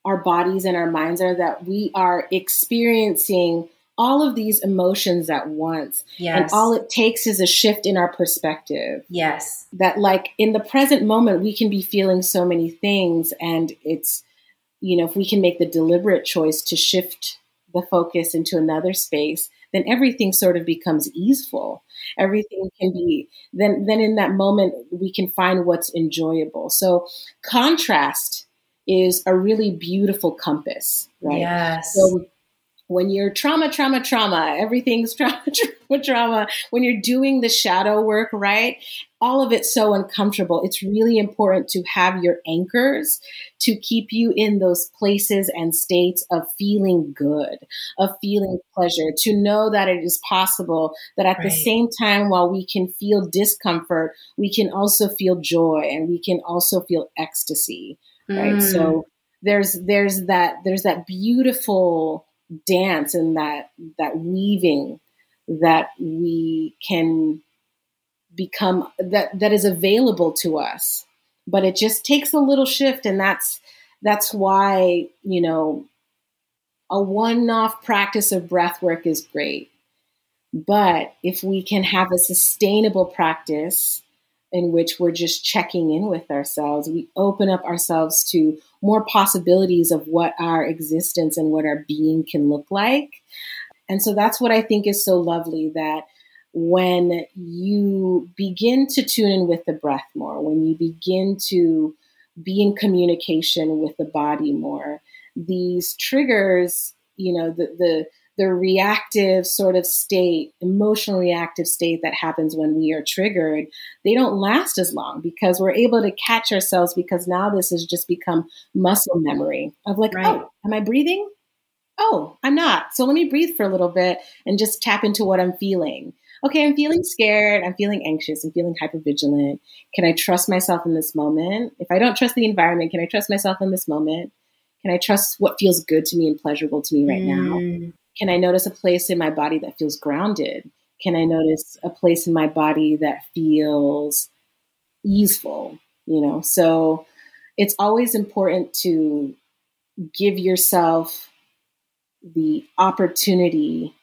our bodies and our minds are that we are experiencing all of these emotions at once. Yes. And all it takes is a shift in our perspective. Yes. That, like, in the present moment, we can be feeling so many things. And it's, you know, if we can make the deliberate choice to shift the focus into another space, then everything sort of becomes easeful. Everything can be then then in that moment we can find what's enjoyable. So contrast is a really beautiful compass, right? Yes. So when you're trauma, trauma, trauma, everything's trauma, trauma, trauma. When you're doing the shadow work, right? All of it's so uncomfortable. It's really important to have your anchors to keep you in those places and states of feeling good, of feeling pleasure, to know that it is possible that at right. the same time, while we can feel discomfort, we can also feel joy and we can also feel ecstasy, right? Mm. So there's, there's that, there's that beautiful, dance and that that weaving that we can become that that is available to us. But it just takes a little shift and that's that's why you know a one-off practice of breath work is great. But if we can have a sustainable practice in which we're just checking in with ourselves. We open up ourselves to more possibilities of what our existence and what our being can look like. And so that's what I think is so lovely that when you begin to tune in with the breath more, when you begin to be in communication with the body more, these triggers, you know, the, the, the reactive sort of state, emotional reactive state that happens when we are triggered, they don't last as long because we're able to catch ourselves because now this has just become muscle memory of like, right. oh, am I breathing? Oh, I'm not. So let me breathe for a little bit and just tap into what I'm feeling. Okay, I'm feeling scared. I'm feeling anxious. I'm feeling hypervigilant. Can I trust myself in this moment? If I don't trust the environment, can I trust myself in this moment? Can I trust what feels good to me and pleasurable to me right mm. now? Can I notice a place in my body that feels grounded? Can I notice a place in my body that feels easeful? You know, so it's always important to give yourself the opportunity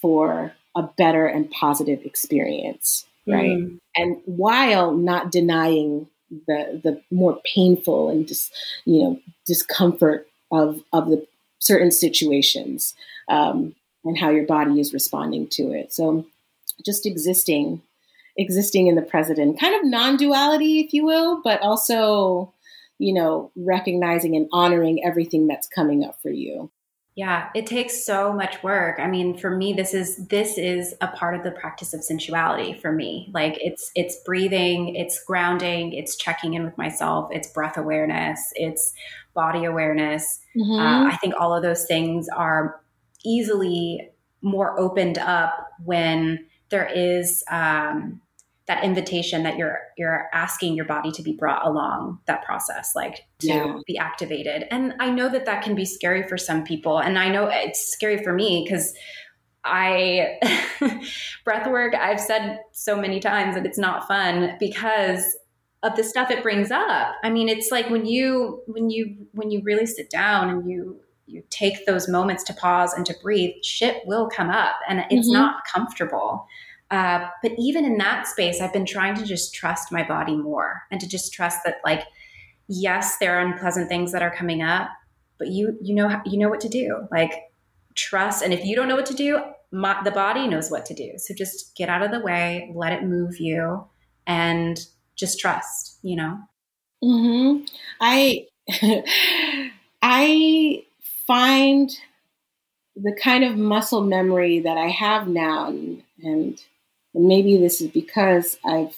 for a better and positive experience, right? Mm. And while not denying the the more painful and just you know discomfort of of the certain situations um, and how your body is responding to it. So just existing, existing in the present, kind of non-duality, if you will, but also, you know, recognizing and honoring everything that's coming up for you. Yeah, it takes so much work. I mean, for me this is this is a part of the practice of sensuality for me. Like it's it's breathing, it's grounding, it's checking in with myself, it's breath awareness, it's body awareness. Mm-hmm. Uh, I think all of those things are easily more opened up when there is um, that invitation that you're you're asking your body to be brought along that process like to yeah. be activated and i know that that can be scary for some people and i know it's scary for me because i breath work i've said so many times that it's not fun because of the stuff it brings up i mean it's like when you when you when you really sit down and you you take those moments to pause and to breathe, shit will come up and it's mm-hmm. not comfortable. Uh, but even in that space, I've been trying to just trust my body more and to just trust that, like, yes, there are unpleasant things that are coming up, but you you know you know what to do. Like, trust, and if you don't know what to do, my, the body knows what to do. So just get out of the way, let it move you, and just trust. You know. Hmm. I. I find the kind of muscle memory that I have now, and, and maybe this is because I've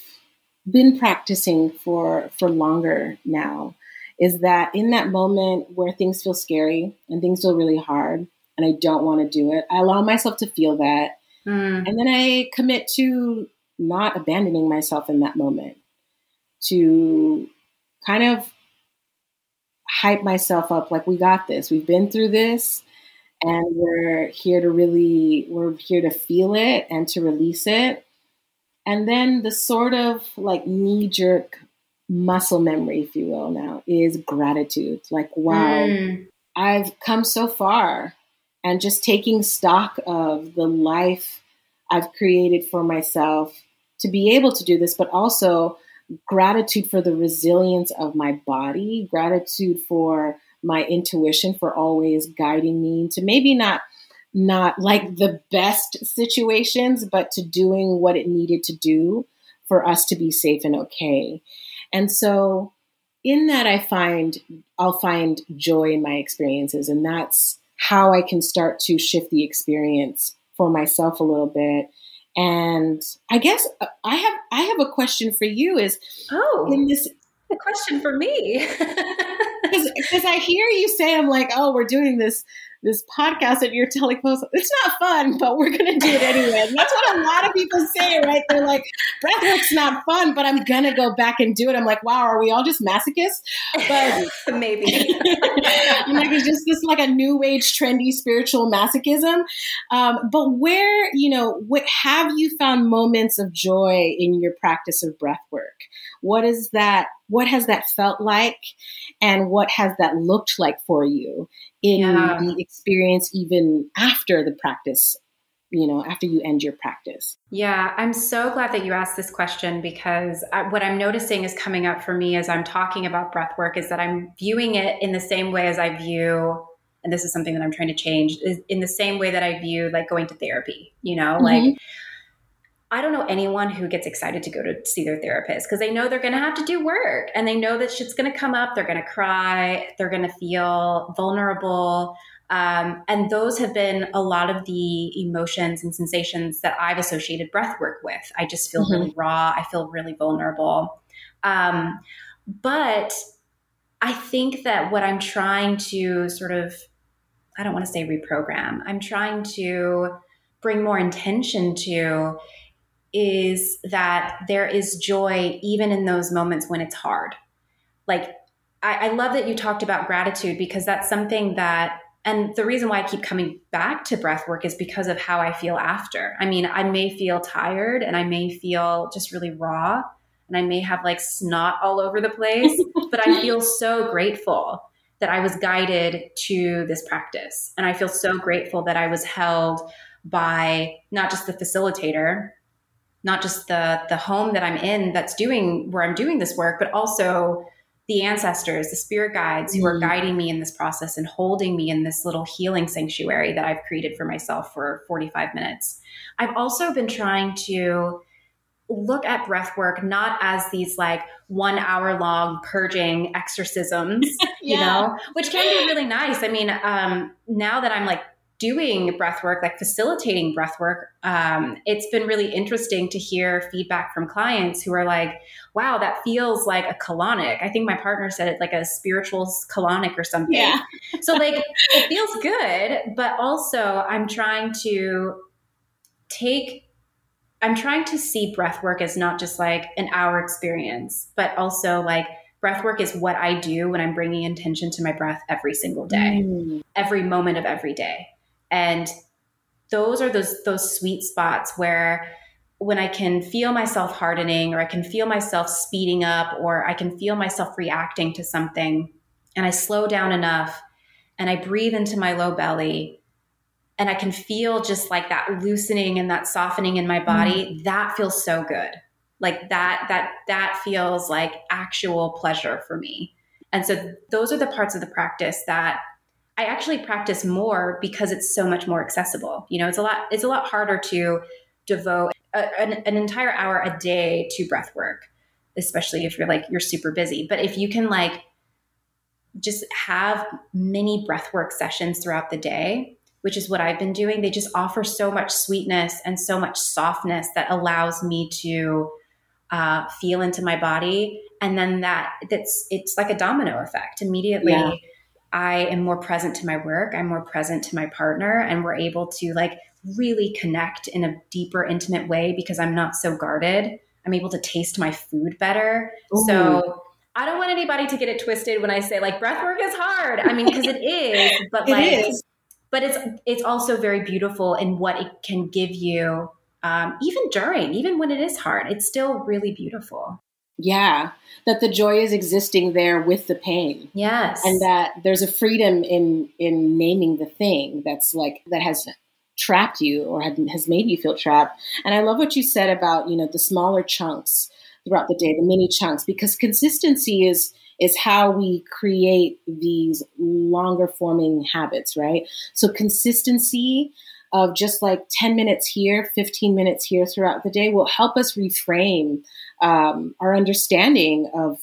been practicing for for longer now, is that in that moment where things feel scary and things feel really hard, and I don't want to do it, I allow myself to feel that, mm. and then I commit to not abandoning myself in that moment, to kind of hype myself up like we got this. We've been through this and we're here to really we're here to feel it and to release it. And then the sort of like knee jerk muscle memory, if you will, now is gratitude. Like, wow, mm. I've come so far. And just taking stock of the life I've created for myself to be able to do this, but also gratitude for the resilience of my body, gratitude for my intuition for always guiding me to maybe not not like the best situations, but to doing what it needed to do for us to be safe and okay. And so in that I find I'll find joy in my experiences and that's how I can start to shift the experience for myself a little bit and I guess uh, I have I have a question for you. Is oh in this a question for me because I hear you say I'm like oh we're doing this this podcast that you're telling folks it's not fun, but we're going to do it anyway. And that's what a lot of people say, right? They're like, breathwork's not fun, but I'm going to go back and do it. I'm like, wow, are we all just masochists? But maybe. I'm like, it's just this like a new age, trendy spiritual masochism. Um, but where, you know, what have you found moments of joy in your practice of breath work? What is that? What has that felt like? And what has that looked like for you in yeah. the experience, even after the practice? You know, after you end your practice. Yeah, I'm so glad that you asked this question because I, what I'm noticing is coming up for me as I'm talking about breath work is that I'm viewing it in the same way as I view and this is something that I'm trying to change, is in the same way that I view like going to therapy. You know, Mm-hmm. like I don't know anyone who gets excited to go to see their therapist because they know they're going to have to do work and they know that shit's going to come up. They're going to cry. They're going to feel vulnerable. Um, and those have been a lot of the emotions and sensations that I've associated breath work with. I just feel Mhm. really raw. I feel really vulnerable. Um, but I think that what I'm trying to sort of, I don't want to say reprogram, I'm trying to bring more intention to is that there is joy even in those moments when it's hard. Like, I, I love that you talked about gratitude because that's something that, and the reason why I keep coming back to breath work is because of how I feel after. I mean, I may feel tired and I may feel just really raw and I may have like snot all over the place, but I feel so grateful that I was guided to this practice. And I feel so grateful that I was held by not just the facilitator, not just the the home that I'm in that's doing where I'm doing this work, but also the ancestors, the spirit guides who are Mm. guiding me in this process and holding me in this little healing sanctuary that I've created for myself for 45 minutes. I've also been trying to look at breath work not as these like one hour long purging exorcisms, you know, which can be really nice. I mean, um, now that I'm like doing breath work, like facilitating breath work, um, it's been really interesting to hear feedback from clients who are like, wow, that feels like a colonic. I think my partner said it like a spiritual colonic or something. Yeah. So like it feels good, but also I'm trying to take I'm trying to see breath work as not just like an hour experience, but also like breath work is what I do when I'm bringing intention to my breath every single day, Mm. every moment of every day. And those are those those sweet spots where when I can feel myself hardening or I can feel myself speeding up or I can feel myself reacting to something and I slow down enough and I breathe into my low belly and I can feel just like that loosening and that softening in my mm. body, that feels so good. Like that that that feels like actual pleasure for me. And so those are the parts of the practice that I actually practice more because it's so much more accessible. You know, it's a lot it's a lot harder to devote a, an, an entire hour a day to breath work, especially if you're like you're super busy. But if you can like just have mini breathwork sessions throughout the day, which is what I've been doing. They just offer so much sweetness and so much softness that allows me to uh, feel into my body, and then that that's it's like a domino effect. Immediately, Yeah. I am more present to my work. I'm more present to my partner, and we're able to like really connect in a deeper, intimate way because I'm not so guarded. I'm able to taste my food better. So I don't want anybody to get it twisted when I say like breath work is hard. I mean, because it is, but like, is. but it's it's also very beautiful in what it can give you, um, even during, even when it is hard. It's still really beautiful. Yeah, that the joy is existing there with the pain. Yes, and that there's a freedom in in naming the thing that's like that has trapped you or had, has made you feel trapped. And i love what you said about you know the smaller chunks throughout the day the mini chunks because consistency is is how we create these longer forming habits right? So consistency of just like 10 minutes here 15 minutes here throughout the day will help us reframe um, our understanding of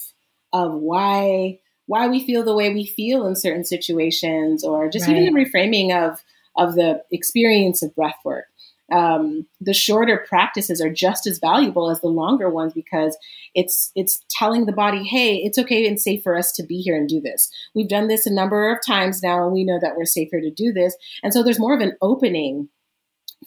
of why why we feel the way we feel in certain situations or just even the reframing of of the experience of breath work um, the shorter practices are just as valuable as the longer ones because it's it's telling the body hey it's okay and safe for us to be here and do this. We've done this a number of times now and we know that we're safer to do this. And so there's more of an opening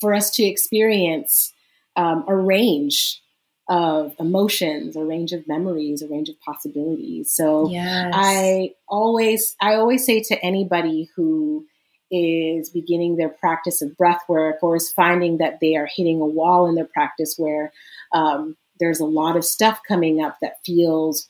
for us to experience um, a range of emotions a range of memories a range of possibilities. So yes. I always I always say to anybody who is beginning their practice of breath work or is finding that they are hitting a wall in their practice where um, there's a lot of stuff coming up that feels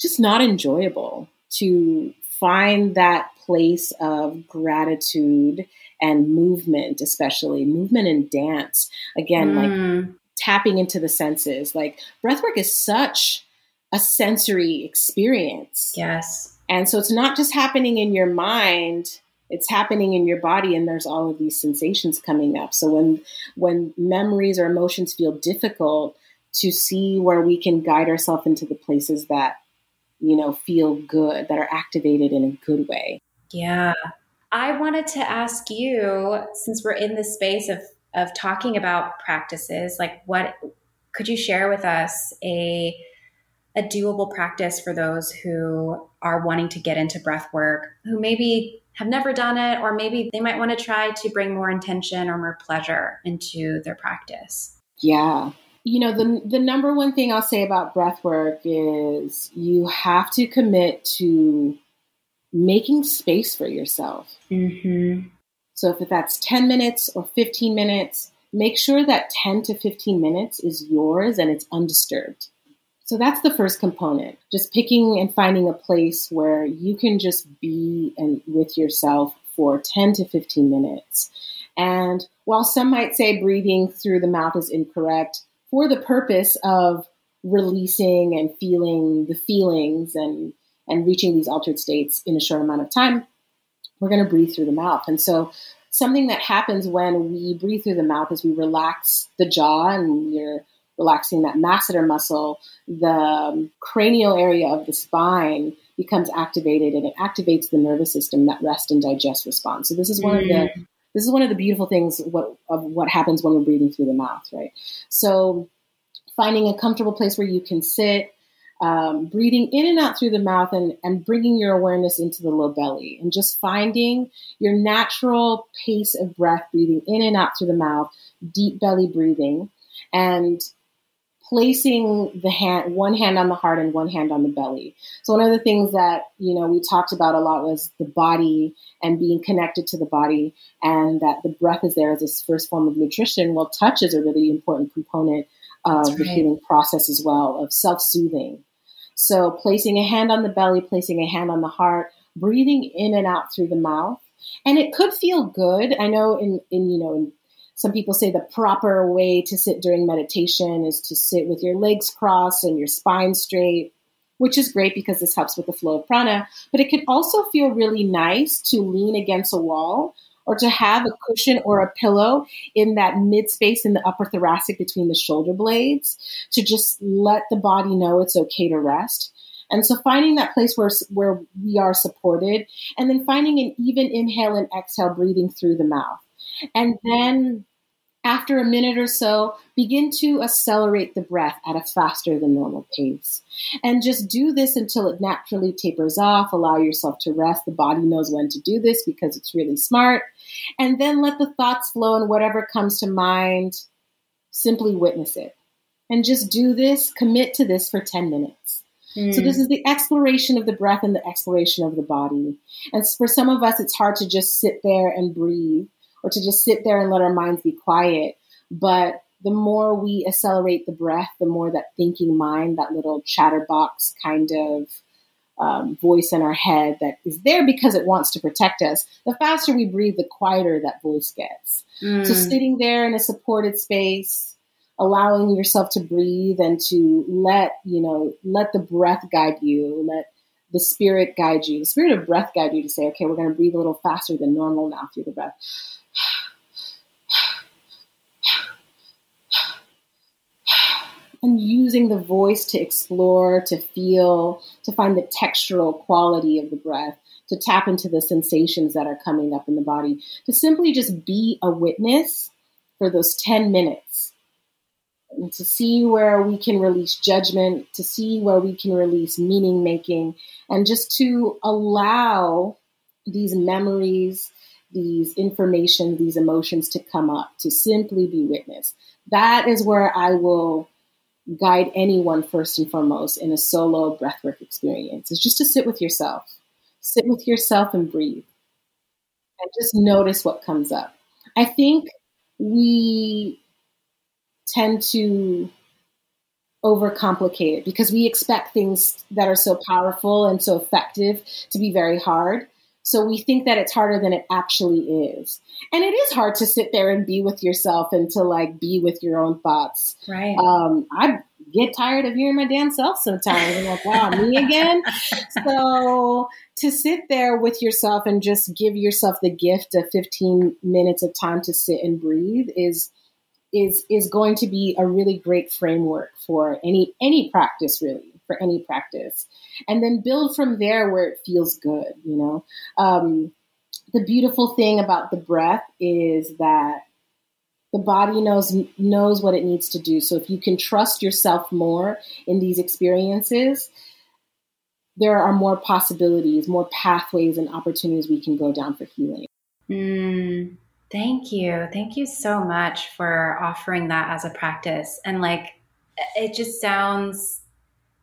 just not enjoyable. To find that place of gratitude and movement especially movement and dance. Again like Mm, tapping into the senses. Like breathwork is such a sensory experience. Yes, and so it's not just happening in your mind it's happening in your body and there's all of these sensations coming up. So when when memories or emotions feel difficult to see where we can guide ourselves into the places that you know feel good that are activated in a good way. Yeah. I wanted to ask you since we're in the space of of talking about practices like what could you share with us a a doable practice for those who are wanting to get into breath work who maybe have never done it, or maybe they might want to try to bring more intention or more pleasure into their practice? Yeah. You know, the, the number one thing I'll say about breath work is you have to commit to making space for yourself. Mm-hmm. So if that's 10 minutes or 15 minutes, make sure that 10 to 15 minutes is yours and it's undisturbed. So that's the first component. Just picking and finding a place where you can just be and with yourself for 10 to 15 minutes. And while some might say breathing through the mouth is incorrect, for the purpose of releasing and feeling the feelings and and reaching these altered states in a short amount of time, we're going to breathe through the mouth. And so something that happens when we breathe through the mouth is we relax the jaw and we're relaxing that masseter muscle, the um, cranial area of the spine becomes activated and it activates the nervous system that rest and digest response. So this is one mm. of the mm. this is one of the beautiful things what, of what happens when we're breathing through the mouth, right? So finding a comfortable place where you can sit, um, breathing in and out through the mouth and, and bringing your awareness into the low belly and just finding your natural pace of breath, breathing in and out through the mouth, deep belly breathing. And placing the hand one hand on the heart and one hand on the belly. So one of the things that you know we talked about a lot was the body and being connected to the body and that the breath is there as this first form of nutrition. Well touch is a really important component of right. the healing process as well of self-soothing. So placing a hand on the belly placing a hand on the heart breathing in and out through the mouth. And it could feel good. I know in in you know in some people say the proper way to sit during meditation is to sit with your legs crossed and your spine straight, which is great because this helps with the flow of prana. But it can also feel really nice to lean against a wall or to have a cushion or a pillow in that mid space in the upper thoracic between the shoulder blades to just let the body know it's okay to rest. And so finding that place where, where we are supported and then finding an even inhale and exhale breathing through the mouth. And then after a minute or so, begin to accelerate the breath at a faster than normal pace. And just do this until it naturally tapers off. Allow yourself to rest. The body knows when to do this because it's really smart. And then let the thoughts flow and whatever comes to mind, simply witness it. And just do this, commit to this for 10 minutes. Mm. So, this is the exploration of the breath and the exploration of the body. And for some of us, it's hard to just sit there and breathe or to just sit there and let our minds be quiet. But the more we accelerate the breath, the more that thinking mind, that little chatterbox kind of um, voice in our head that is there because it wants to protect us, the faster we breathe, the quieter that voice gets. Mm. So sitting there in a supported space, allowing yourself to breathe and to let, you know, let the breath guide you, let the spirit guide you, the spirit of breath guide you to say, okay, we're going to breathe a little faster than normal now through the breath. And using the voice to explore, to feel, to find the textural quality of the breath, to tap into the sensations that are coming up in the body, to simply just be a witness for those 10 minutes. And to see where we can release judgment, to see where we can release meaning making, and just to allow these memories, these information, these emotions to come up, to simply be witness. That is where I will guide anyone first and foremost in a solo breathwork experience is just to sit with yourself. Sit with yourself and breathe. And just notice what comes up. I think we tend to overcomplicate it because we expect things that are so powerful and so effective to be very hard. So we think that it's harder than it actually is. And it is hard to sit there and be with yourself and to like be with your own thoughts. Right. Um, I get tired of hearing my damn self sometimes. I'm like, wow, me again. so to sit there with yourself and just give yourself the gift of 15 minutes of time to sit and breathe is is is going to be a really great framework for any any practice really for any practice and then build from there where it feels good you know um, the beautiful thing about the breath is that the body knows knows what it needs to do. So if you can trust yourself more in these experiences, there are more possibilities, more pathways and opportunities we can go down for healing. Mm, thank you. Thank you so much for offering that as a practice. And like it just sounds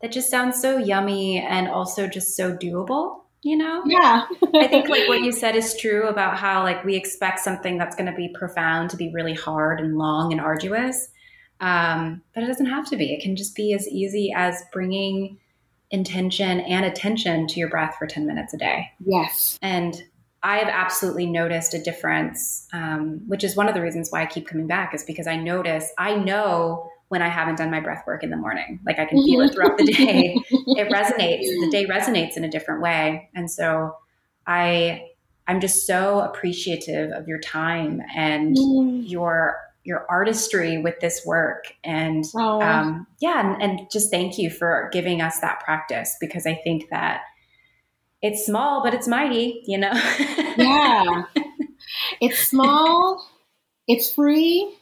that just sounds so yummy and also just so doable you know? Yeah. I think like what you said is true about how like we expect something that's going to be profound to be really hard and long and arduous. Um, but it doesn't have to be. It can just be as easy as bringing intention and attention to your breath for 10 minutes a day. Yes. And i have absolutely noticed a difference um, which is one of the reasons why i keep coming back is because i notice i know when I haven't done my breath work in the morning. Like I can feel it throughout the day. it resonates. The day resonates in a different way. And so I I'm just so appreciative of your time and mm. your your artistry with this work and oh. um, yeah and, and just thank you for giving us that practice because i think that it's small but it's mighty you know yeah it's small it's free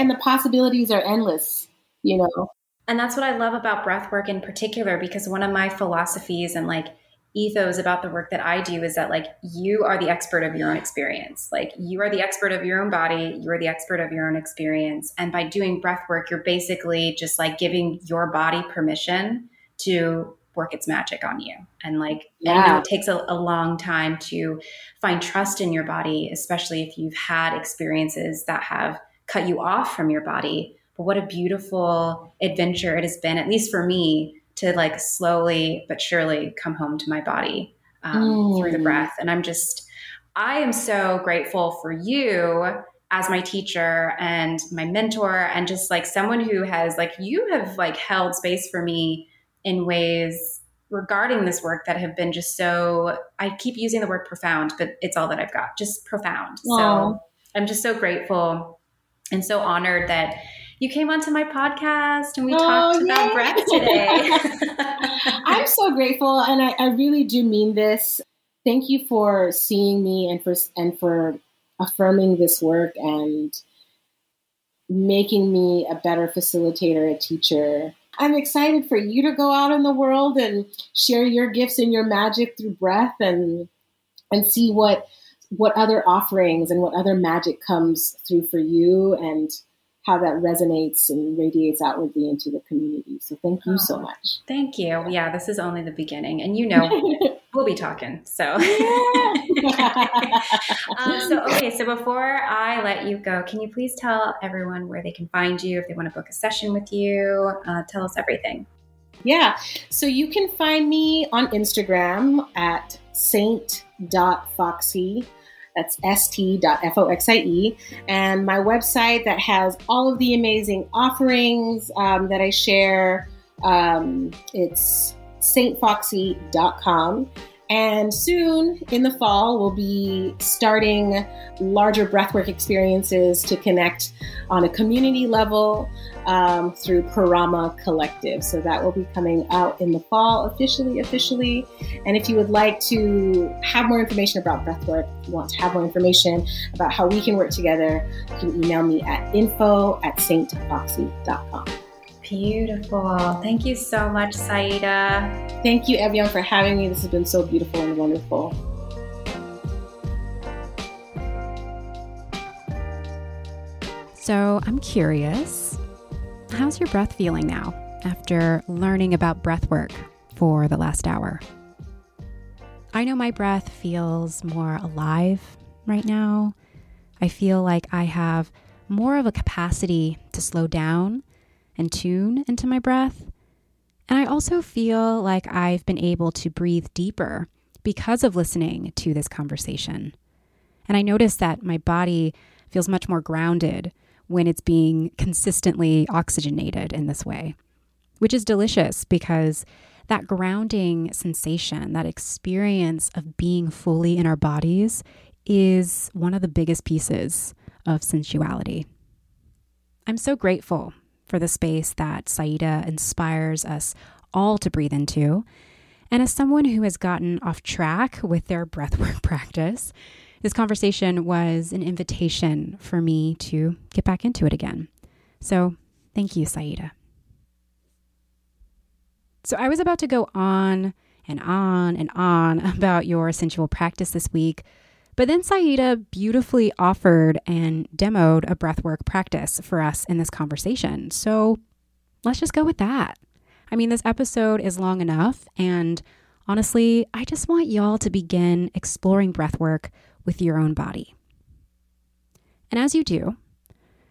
and the possibilities are endless you know? And that's what i love about breath work in particular because one of my philosophies and like ethos about the work that i do is that like you are the expert of your own experience. Like you are the expert of your own body you are the expert of your own experience. And by doing breath work you're basically just like giving your body permission to work its magic on you. And like yeah. I know it takes a, a long time to find trust in your body especially if you've had experiences that have cut you off from your body but what a beautiful adventure it has been, at least for me, to like slowly but surely come home to my body um, mm. through the mm. breath. And I'm just, I am so grateful for you as my teacher and my mentor and just like someone who has like you have like held space for me in ways regarding this work that have been just so I keep using the word profound but it's all that I've got just profound. So I'm just so grateful and so honored that you came onto my podcast and we oh, talked yay. about breath today. I'm so grateful, and I, I really do mean this. Thank you for seeing me and for and for affirming this work and making me a better facilitator, a teacher. I'm excited for you to go out in the world and share your gifts and your magic through breath and and see what what other offerings and what other magic comes through for you and how that resonates and radiates outwardly into the community. So thank you oh, so much. Thank you. Yeah, this is only the beginning. And you know, we'll be talking. So, um, so okay. So before I let you go, can you please tell everyone where they can find you if they want to book a session with you? Uh, tell us everything. Yeah. So you can find me on Instagram at saint.foxie. That's st.foxie. And my website that has all of the amazing offerings um, that I share. Um, it's saintfoxie.com. And soon in the fall, we'll be starting larger breathwork experiences to connect on a community level um, through Parama Collective. So that will be coming out in the fall officially, officially. And if you would like to have more information about breathwork, want to have more information about how we can work together, you can email me at info at saintfoxie.com. Beautiful. Thank you so much, Saida. Thank you, everyone, for having me. This has been so beautiful and wonderful. So I'm curious, how's your breath feeling now after learning about breath work for the last hour? I know my breath feels more alive right now. I feel like I have more of a capacity to slow down and tune into my breath. And I also feel like I've been able to breathe deeper because of listening to this conversation. And I notice that my body feels much more grounded when it's being consistently oxygenated in this way. which is delicious because that grounding sensation, that experience of being fully in our bodies, is one of the biggest pieces of sensuality. I'm so grateful for the space that Saida inspires us all to breathe into. And as someone who has gotten off track with their breathwork practice, this conversation was an invitation for me to get back into it again. So, thank you, Saida. So, I was about to go on and on and on about your sensual practice this week, but then Saida beautifully offered and demoed a breathwork practice for us in this conversation. So, let's just go with that. I mean, this episode is long enough, and honestly, I just want y'all to begin exploring breathwork with your own body. And as you do,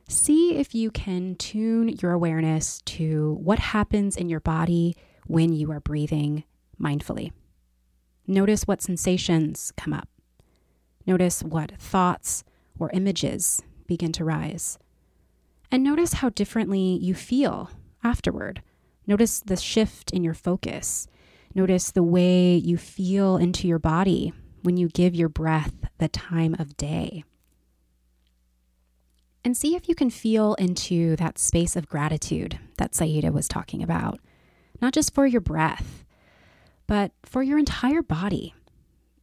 see if you can tune your awareness to what happens in your body when you are breathing mindfully. Notice what sensations come up. Notice what thoughts or images begin to rise. And notice how differently you feel afterward. Notice the shift in your focus. Notice the way you feel into your body when you give your breath the time of day. And see if you can feel into that space of gratitude that Saida was talking about, not just for your breath, but for your entire body.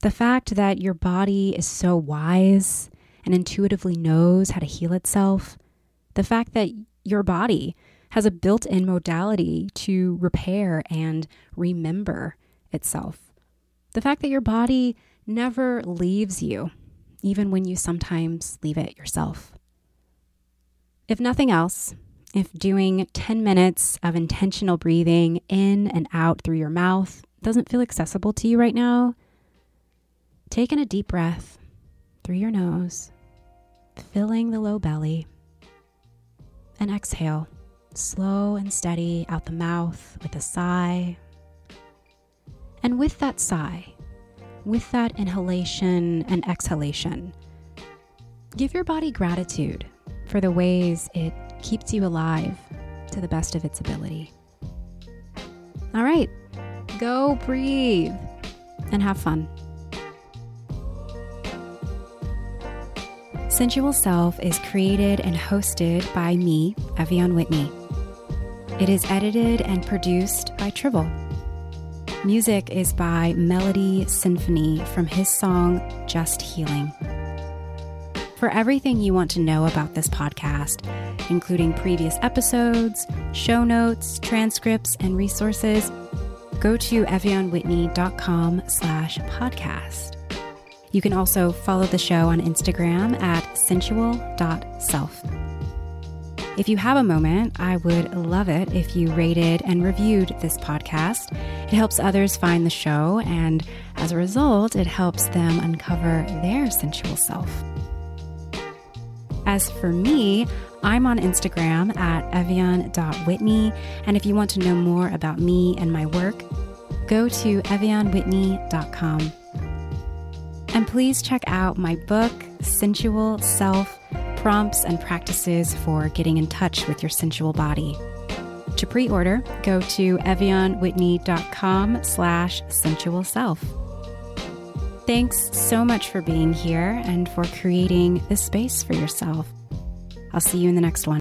The fact that your body is so wise and intuitively knows how to heal itself, the fact that your body has a built in modality to repair and remember itself, the fact that your body never leaves you, even when you sometimes leave it yourself. If nothing else, if doing 10 minutes of intentional breathing in and out through your mouth doesn't feel accessible to you right now, take in a deep breath through your nose, filling the low belly, and exhale slow and steady out the mouth with a sigh. And with that sigh, with that inhalation and exhalation, give your body gratitude for the ways it keeps you alive to the best of its ability. All right, go breathe and have fun. Sensual Self is created and hosted by me, Ev'Yan Whitney. It is edited and produced by Tribble. Music is by Melody Symphony from his song Just Healing. For everything you want to know about this podcast, including previous episodes, show notes, transcripts, and resources, go to evyanwhitney.com slash podcast. You can also follow the show on Instagram at sensual.self. If you have a moment, I would love it if you rated and reviewed this podcast. It helps others find the show, and as a result, it helps them uncover their sensual self. As for me, I'm on Instagram at evyan.whitney, and if you want to know more about me and my work, go to evyanwhitney.com. And please check out my book, Sensual Self prompts and practices for getting in touch with your sensual body. To pre-order, go to evyanwhitney.com slash sensual self. Thanks so much for being here and for creating this space for yourself. I'll see you in the next one.